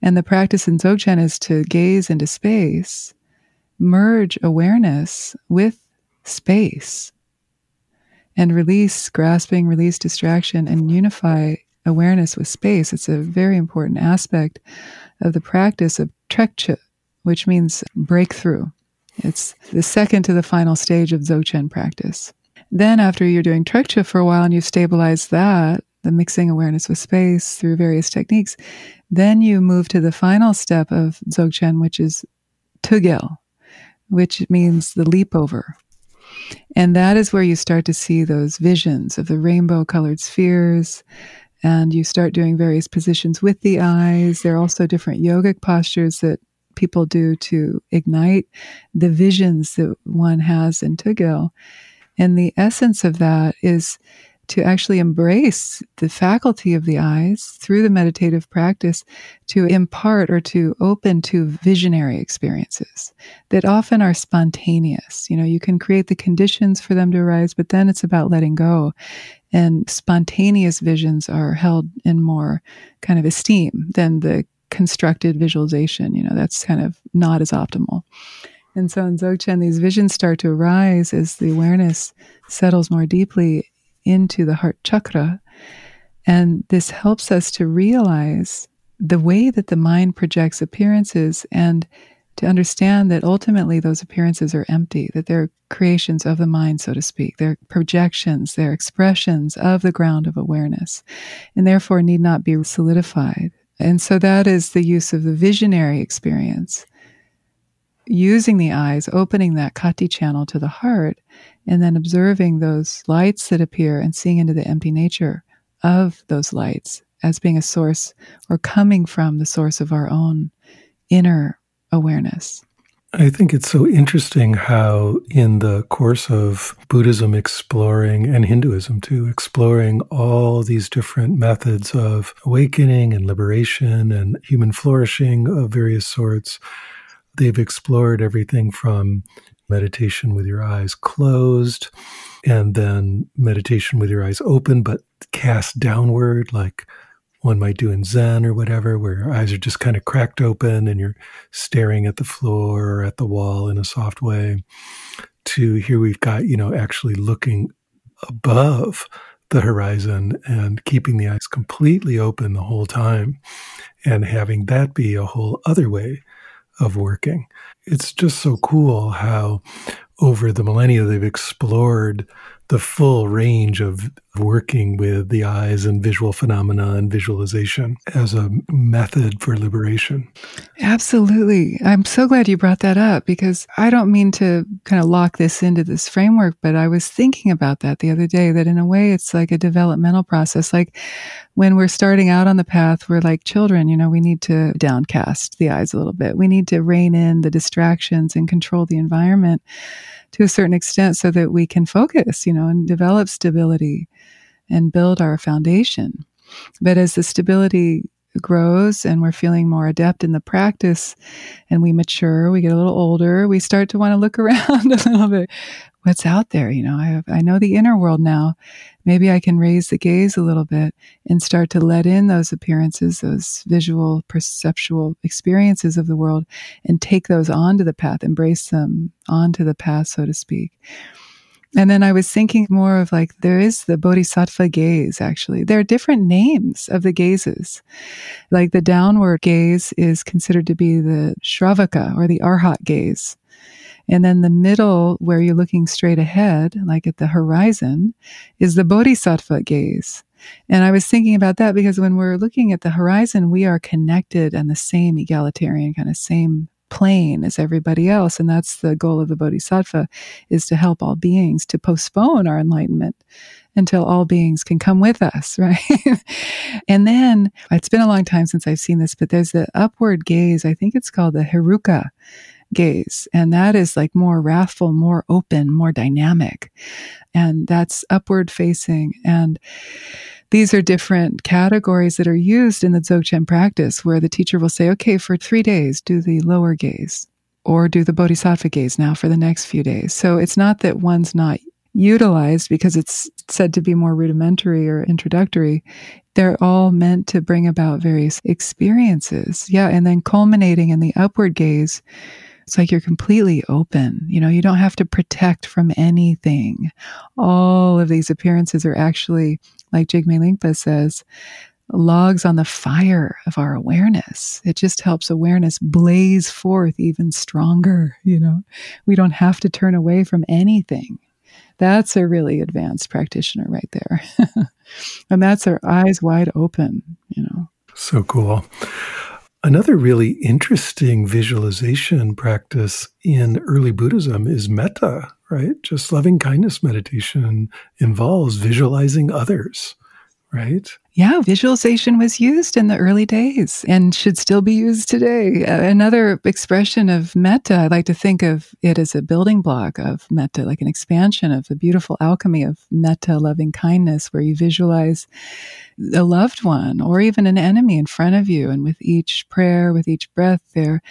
And the practice in Dzogchen is to gaze into space, merge awareness with space, and release grasping, release distraction, and unify awareness with space. It's a very important aspect of the practice of trekche, which means breakthrough. It's the second to the final stage of Dzogchen practice. Then, after you're doing Trekche for a while and you've stabilized that, the mixing awareness with space through various techniques, then you move to the final step of Dzogchen, which is Tugel, which means the leap over. And that is where you start to see those visions of the rainbow colored spheres. And you start doing various positions with the eyes. There are also different yogic postures that people do to ignite the visions that one has in Tugel. And the essence of that is to actually embrace the faculty of the eyes through the meditative practice to impart or to open to visionary experiences that often are spontaneous. You know, you can create the conditions for them to arise, but then it's about letting go. And spontaneous visions are held in more kind of esteem than the constructed visualization. You know, that's kind of not as optimal. And so in Dzogchen, these visions start to arise as the awareness settles more deeply into the heart chakra. And this helps us to realize the way that the mind projects appearances and to understand that ultimately those appearances are empty, that they're creations of the mind, so to speak. They're projections, they're expressions of the ground of awareness, and therefore need not be solidified. And so that is the use of the visionary experience using the eyes, opening that kati channel to the heart, and then observing those lights that appear and seeing into the empty nature of those lights as being a source or coming from the source of our own inner awareness. I think it's so interesting how, in the course of Buddhism exploring and Hinduism too, exploring all these different methods of awakening and liberation and human flourishing of various sorts, They've explored everything from meditation with your eyes closed and then meditation with your eyes open but cast downward, like one might do in Zen or whatever, where your eyes are just kind of cracked open and you're staring at the floor or at the wall in a soft way. To here we've got, you know, actually looking above the horizon and keeping the eyes completely open the whole time and having that be a whole other way of working. It's just so cool how over the millennia they've explored the full range of working with the eyes and visual phenomena and visualization as a method for liberation. Absolutely. I'm so glad you brought that up because I don't mean to kind of lock this into this framework, but I was thinking about that the other day that in a way it's like a developmental process. Like when we're starting out on the path, we're like children, you know, we need to downcast the eyes a little bit. We need to rein in the distractions and control the environment to a certain extent so that we can focus, you know, and develop stability and build our foundation. But as the stability grows and we're feeling more adept in the practice and we mature, we get a little older, we start to want to look around a little bit. What's out there? You know, I, have, I know the inner world now. Maybe I can raise the gaze a little bit and start to let in those appearances, those visual, perceptual experiences of the world and take those onto the path, embrace them onto the path, so to speak. And then I was thinking more of like, there is the bodhisattva gaze, actually. There are different names of the gazes. Like the downward gaze is considered to be the shravaka or the arhat gaze. And then the middle, where you're looking straight ahead, like at the horizon, is the bodhisattva gaze. And I was thinking about that because when we're looking at the horizon, we are connected and the same egalitarian kind of same plane as everybody else. And that's the goal of the bodhisattva is to help all beings to postpone our enlightenment until all beings can come with us, right? and then it's been a long time since I've seen this, but there's the upward gaze. I think it's called the Heruka gaze. And that is like more wrathful, more open, more dynamic. And that's upward facing. And these are different categories that are used in the Dzogchen practice where the teacher will say, okay, for three days, do the lower gaze or do the bodhisattva gaze now for the next few days. So it's not that one's not utilized because it's said to be more rudimentary or introductory. They're all meant to bring about various experiences. Yeah. And then culminating in the upward gaze, it's like you're completely open. You know, you don't have to protect from anything. All of these appearances are actually, like Jigme Lingpa says, logs on the fire of our awareness. It just helps awareness blaze forth even stronger. You know, we don't have to turn away from anything. That's a really advanced practitioner right there. and that's our eyes wide open, you know. So cool. Another really interesting visualization practice in early Buddhism is metta, right? Just loving kindness meditation involves visualizing others right? Yeah, visualization was used in the early days and should still be used today. Another expression of metta, I like to think of it as a building block of metta, like an expansion of the beautiful alchemy of metta, loving kindness, where you visualize a loved one or even an enemy in front of you. And with each prayer, with each breath, they're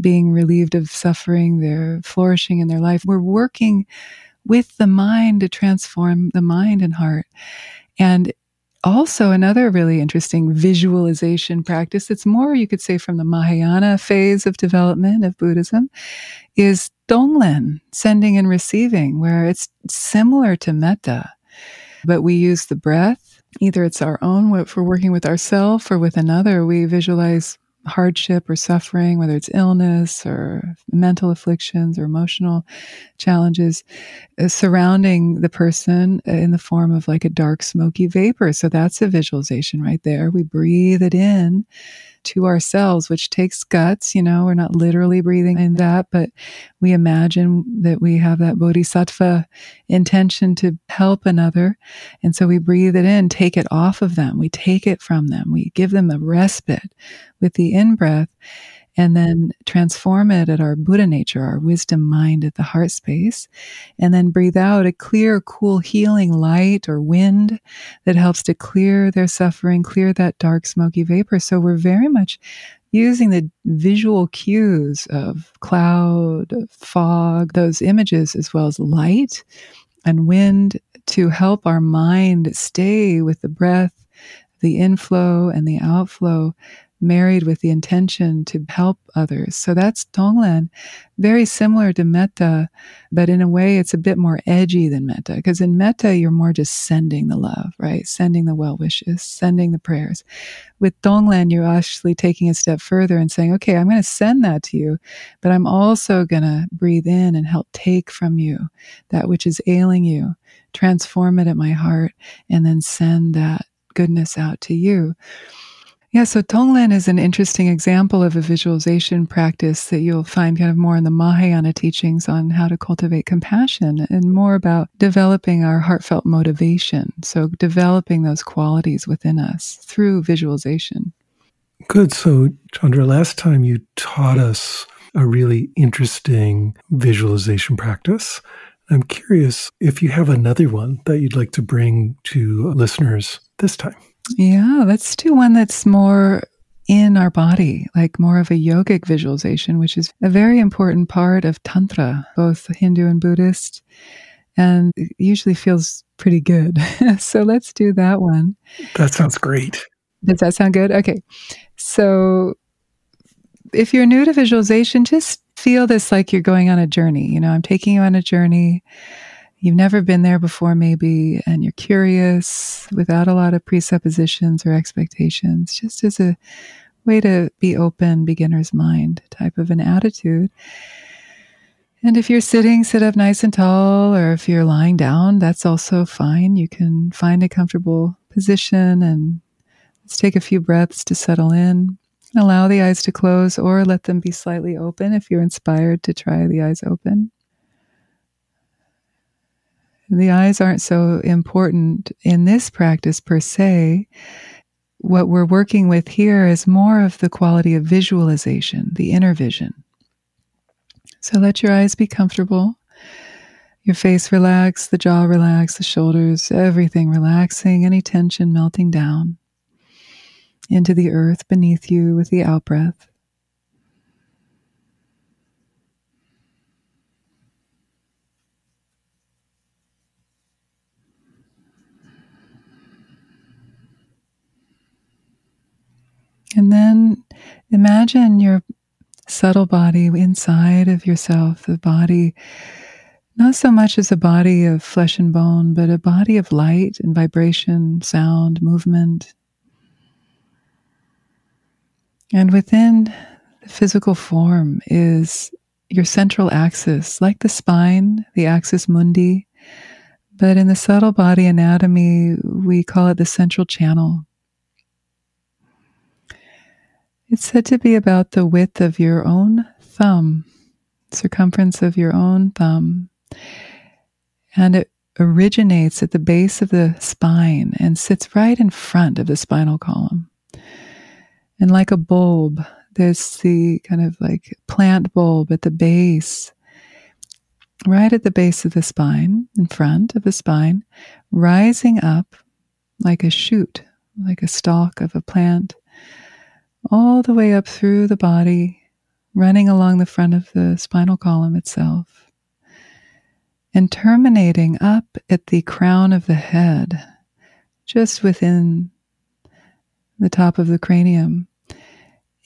being relieved of suffering, they're flourishing in their life. We're working with the mind to transform the mind and heart. And also another really interesting visualization practice that's more you could say from the mahayana phase of development of buddhism is tonglen sending and receiving where it's similar to metta but we use the breath. Either it's our own if we're working with ourselves or with another we visualize hardship or suffering, whether it's illness or mental afflictions or emotional challenges, uh, surrounding the person in the form of like a dark, smoky vapor. So that's a visualization right there. We breathe it in to ourselves, which takes guts. You know, we're not literally breathing in that, but we imagine that we have that bodhisattva intention to help another. And so we breathe it in, take it off of them. We take it from them. We give them a respite with the in breath and then transform it at our Buddha nature, our wisdom mind at the heart space, and then breathe out a clear, cool, healing light or wind that helps to clear their suffering, clear that dark, smoky vapor. So we're very much using the visual cues of cloud, fog, those images, as well as light and wind to help our mind stay with the breath, the inflow and the outflow married with the intention to help others. So that's Tonglen, very similar to Metta, but in a way it's a bit more edgy than Metta, because in Metta you're more just sending the love, right? Sending the well wishes, sending the prayers. With Tonglen, you're actually taking a step further and saying, okay, I'm going to send that to you, but I'm also going to breathe in and help take from you that which is ailing you, transform it at my heart, and then send that goodness out to you. Yeah, so Tonglen is an interesting example of a visualization practice that you'll find kind of more in the Mahayana teachings on how to cultivate compassion and more about developing our heartfelt motivation. So, developing those qualities within us through visualization. Good. So, Chandra, last time you taught us a really interesting visualization practice. I'm curious if you have another one that you'd like to bring to listeners this time. Yeah, let's do one that's more in our body, like more of a yogic visualization, which is a very important part of Tantra, both Hindu and Buddhist, and usually feels pretty good. so let's do that one. That sounds great. Does that sound good? Okay. So if you're new to visualization, just feel this like you're going on a journey. You know, I'm taking you on a journey you've never been there before, maybe, and you're curious without a lot of presuppositions or expectations, just as a way to be open, beginner's mind type of an attitude. And if you're sitting, sit up nice and tall, or if you're lying down, that's also fine. You can find a comfortable position and let's take a few breaths to settle in. Allow the eyes to close or let them be slightly open if you're inspired to try the eyes open. The eyes aren't so important in this practice per se. What we're working with here is more of the quality of visualization, the inner vision. So let your eyes be comfortable. Your face relax, the jaw relax, the shoulders, everything relaxing, any tension melting down into the earth beneath you with the out breath. And then imagine your subtle body inside of yourself, the body, not so much as a body of flesh and bone, but a body of light and vibration, sound, movement. And within the physical form is your central axis, like the spine, the axis mundi. But in the subtle body anatomy, we call it the central channel. It's said to be about the width of your own thumb, circumference of your own thumb. And it originates at the base of the spine and sits right in front of the spinal column. And like a bulb, there's the kind of like plant bulb at the base, right at the base of the spine, in front of the spine, rising up like a shoot, like a stalk of a plant all the way up through the body, running along the front of the spinal column itself, and terminating up at the crown of the head, just within the top of the cranium,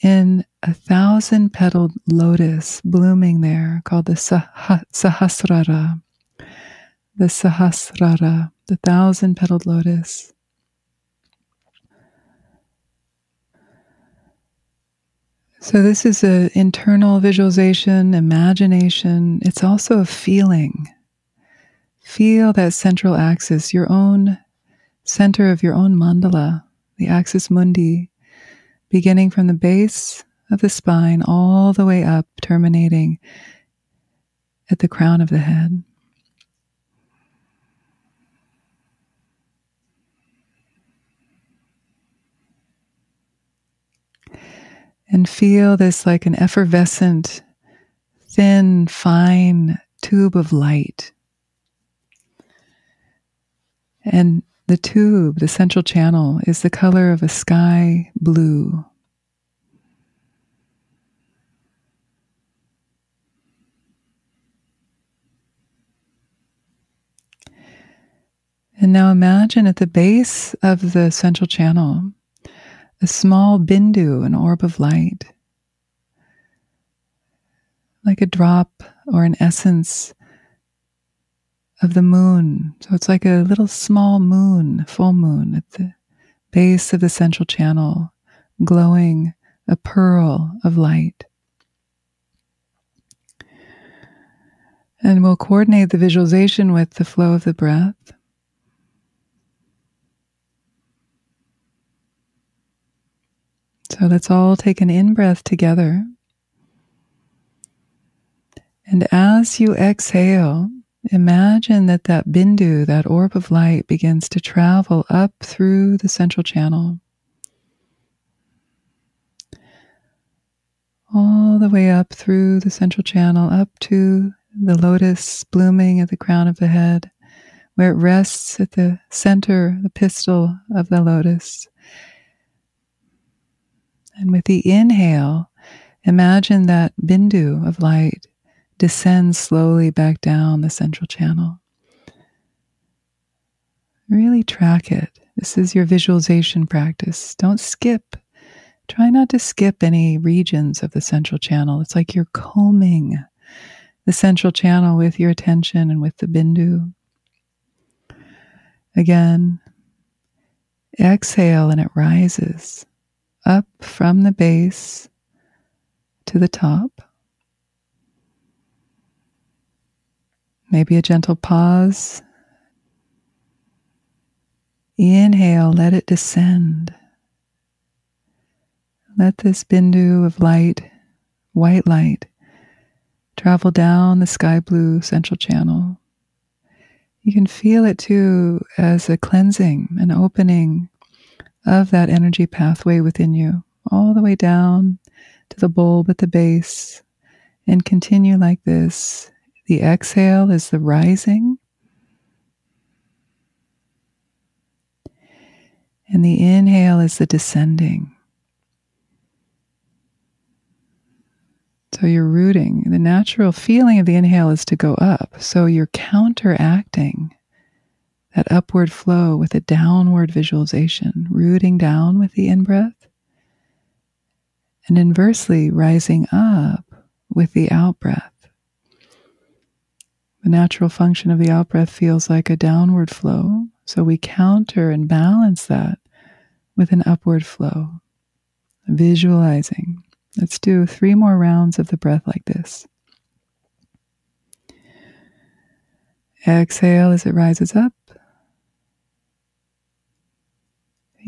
in a thousand petaled lotus blooming there called the Sah- Sahasrara. The Sahasrara, the thousand petaled lotus. So, this is an internal visualization, imagination. It's also a feeling. Feel that central axis, your own center of your own mandala, the axis mundi, beginning from the base of the spine all the way up, terminating at the crown of the head. And feel this like an effervescent, thin, fine tube of light. And the tube, the central channel, is the color of a sky blue. And now imagine at the base of the central channel a small bindu, an orb of light, like a drop or an essence of the moon. So it's like a little small moon, full moon at the base of the central channel, glowing a pearl of light. And we'll coordinate the visualization with the flow of the breath. So let's all take an in breath together. And as you exhale, imagine that that bindu, that orb of light, begins to travel up through the central channel. All the way up through the central channel, up to the lotus blooming at the crown of the head, where it rests at the center, the pistil of the lotus. And with the inhale, imagine that bindu of light descends slowly back down the central channel. Really track it. This is your visualization practice. Don't skip. Try not to skip any regions of the central channel. It's like you're combing the central channel with your attention and with the bindu. Again, exhale and it rises up from the base to the top. Maybe a gentle pause. Inhale, let it descend. Let this bindu of light, white light, travel down the sky blue central channel. You can feel it too as a cleansing, an opening of that energy pathway within you, all the way down to the bulb at the base, and continue like this. The exhale is the rising, and the inhale is the descending. So you're rooting. The natural feeling of the inhale is to go up. So you're counteracting that upward flow with a downward visualization, rooting down with the in breath, and inversely rising up with the out breath. The natural function of the out breath feels like a downward flow, so we counter and balance that with an upward flow, visualizing Let's do three more rounds of the breath like this. Exhale as it rises up.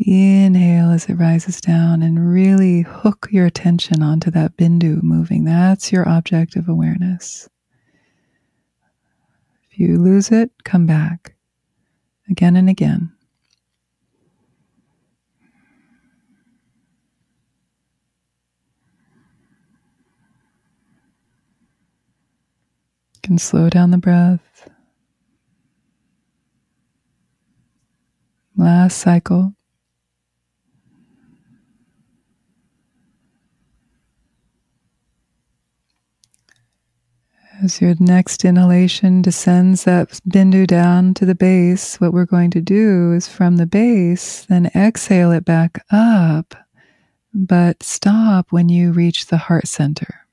Inhale as it rises down and really hook your attention onto that bindu moving. That's your object of awareness. If you lose it, come back again and again. can slow down the breath. Last cycle. As your next inhalation descends that bindu down to the base, what we're going to do is from the base, then exhale it back up, but stop when you reach the heart center.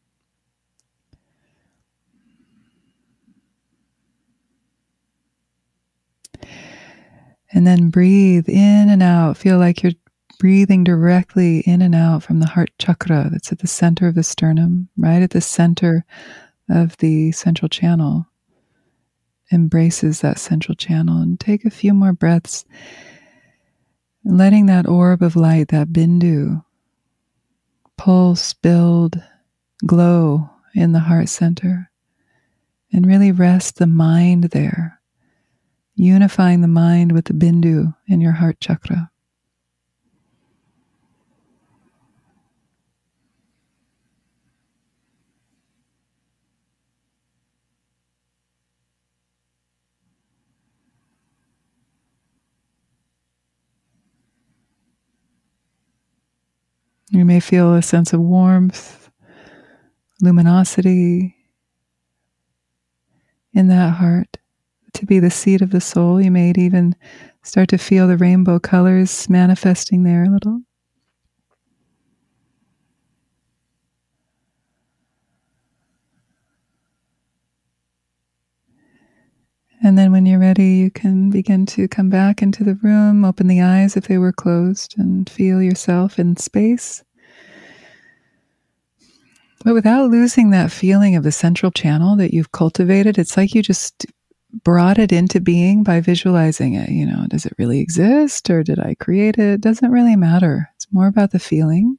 And then breathe in and out. Feel like you're breathing directly in and out from the heart chakra that's at the center of the sternum, right at the center of the central channel. Embraces that central channel. And take a few more breaths, letting that orb of light, that bindu, pulse, build, glow in the heart center. And really rest the mind there unifying the mind with the bindu in your heart chakra. You may feel a sense of warmth, luminosity in that heart to be the seat of the soul. You may even start to feel the rainbow colors manifesting there a little. And then when you're ready, you can begin to come back into the room, open the eyes if they were closed, and feel yourself in space. But without losing that feeling of the central channel that you've cultivated, it's like you just brought it into being by visualizing it. You know, does it really exist or did I create it? It doesn't really matter. It's more about the feeling.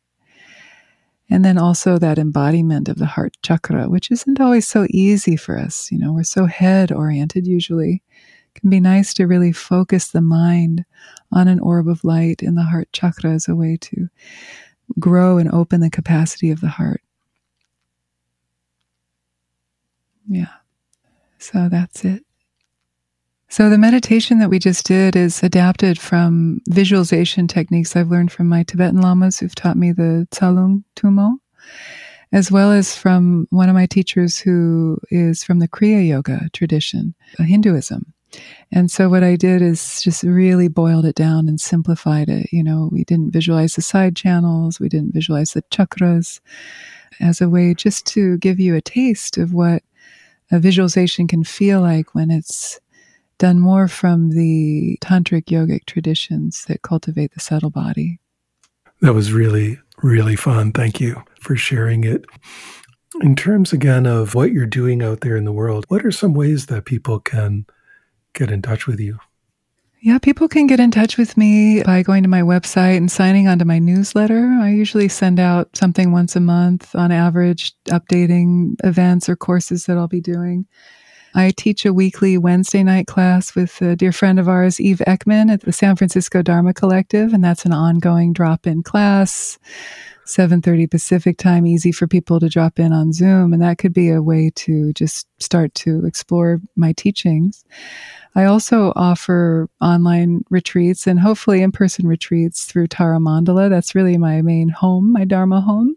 And then also that embodiment of the heart chakra, which isn't always so easy for us. You know, we're so head oriented usually. It can be nice to really focus the mind on an orb of light in the heart chakra as a way to grow and open the capacity of the heart. Yeah. So that's it. So, the meditation that we just did is adapted from visualization techniques I've learned from my Tibetan lamas who've taught me the Tsalung Tumo, as well as from one of my teachers who is from the Kriya Yoga tradition, Hinduism. And so, what I did is just really boiled it down and simplified it. You know, we didn't visualize the side channels, we didn't visualize the chakras as a way just to give you a taste of what a visualization can feel like when it's done more from the tantric yogic traditions that cultivate the subtle body. That was really, really fun. Thank you for sharing it. In terms again of what you're doing out there in the world, what are some ways that people can get in touch with you? Yeah, people can get in touch with me by going to my website and signing onto my newsletter. I usually send out something once a month on average, updating events or courses that I'll be doing. I teach a weekly Wednesday night class with a dear friend of ours, Eve Ekman, at the San Francisco Dharma Collective, and that's an ongoing drop-in class. 7:30 Pacific time easy for people to drop in on Zoom and that could be a way to just start to explore my teachings. I also offer online retreats and hopefully in-person retreats through Tara Mandala. That's really my main home, my dharma home.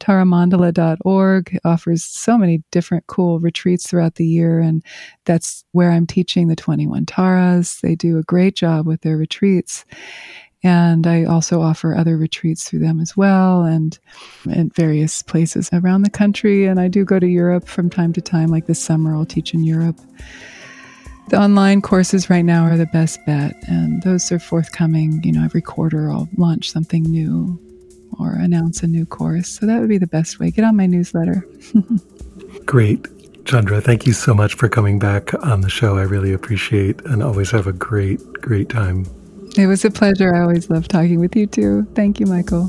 Taramandala.org offers so many different cool retreats throughout the year, and that's where I'm teaching the 21 Taras. They do a great job with their retreats. And I also offer other retreats through them as well and at various places around the country. And I do go to Europe from time to time, like this summer, I'll teach in Europe. The online courses right now are the best bet, and those are forthcoming. You know, every quarter I'll launch something new or announce a new course. So that would be the best way. Get on my newsletter. Great. Chandra, thank you so much for coming back on the show. I really appreciate and always have a great, great time it was a pleasure. I always love talking with you too. Thank you, Michael.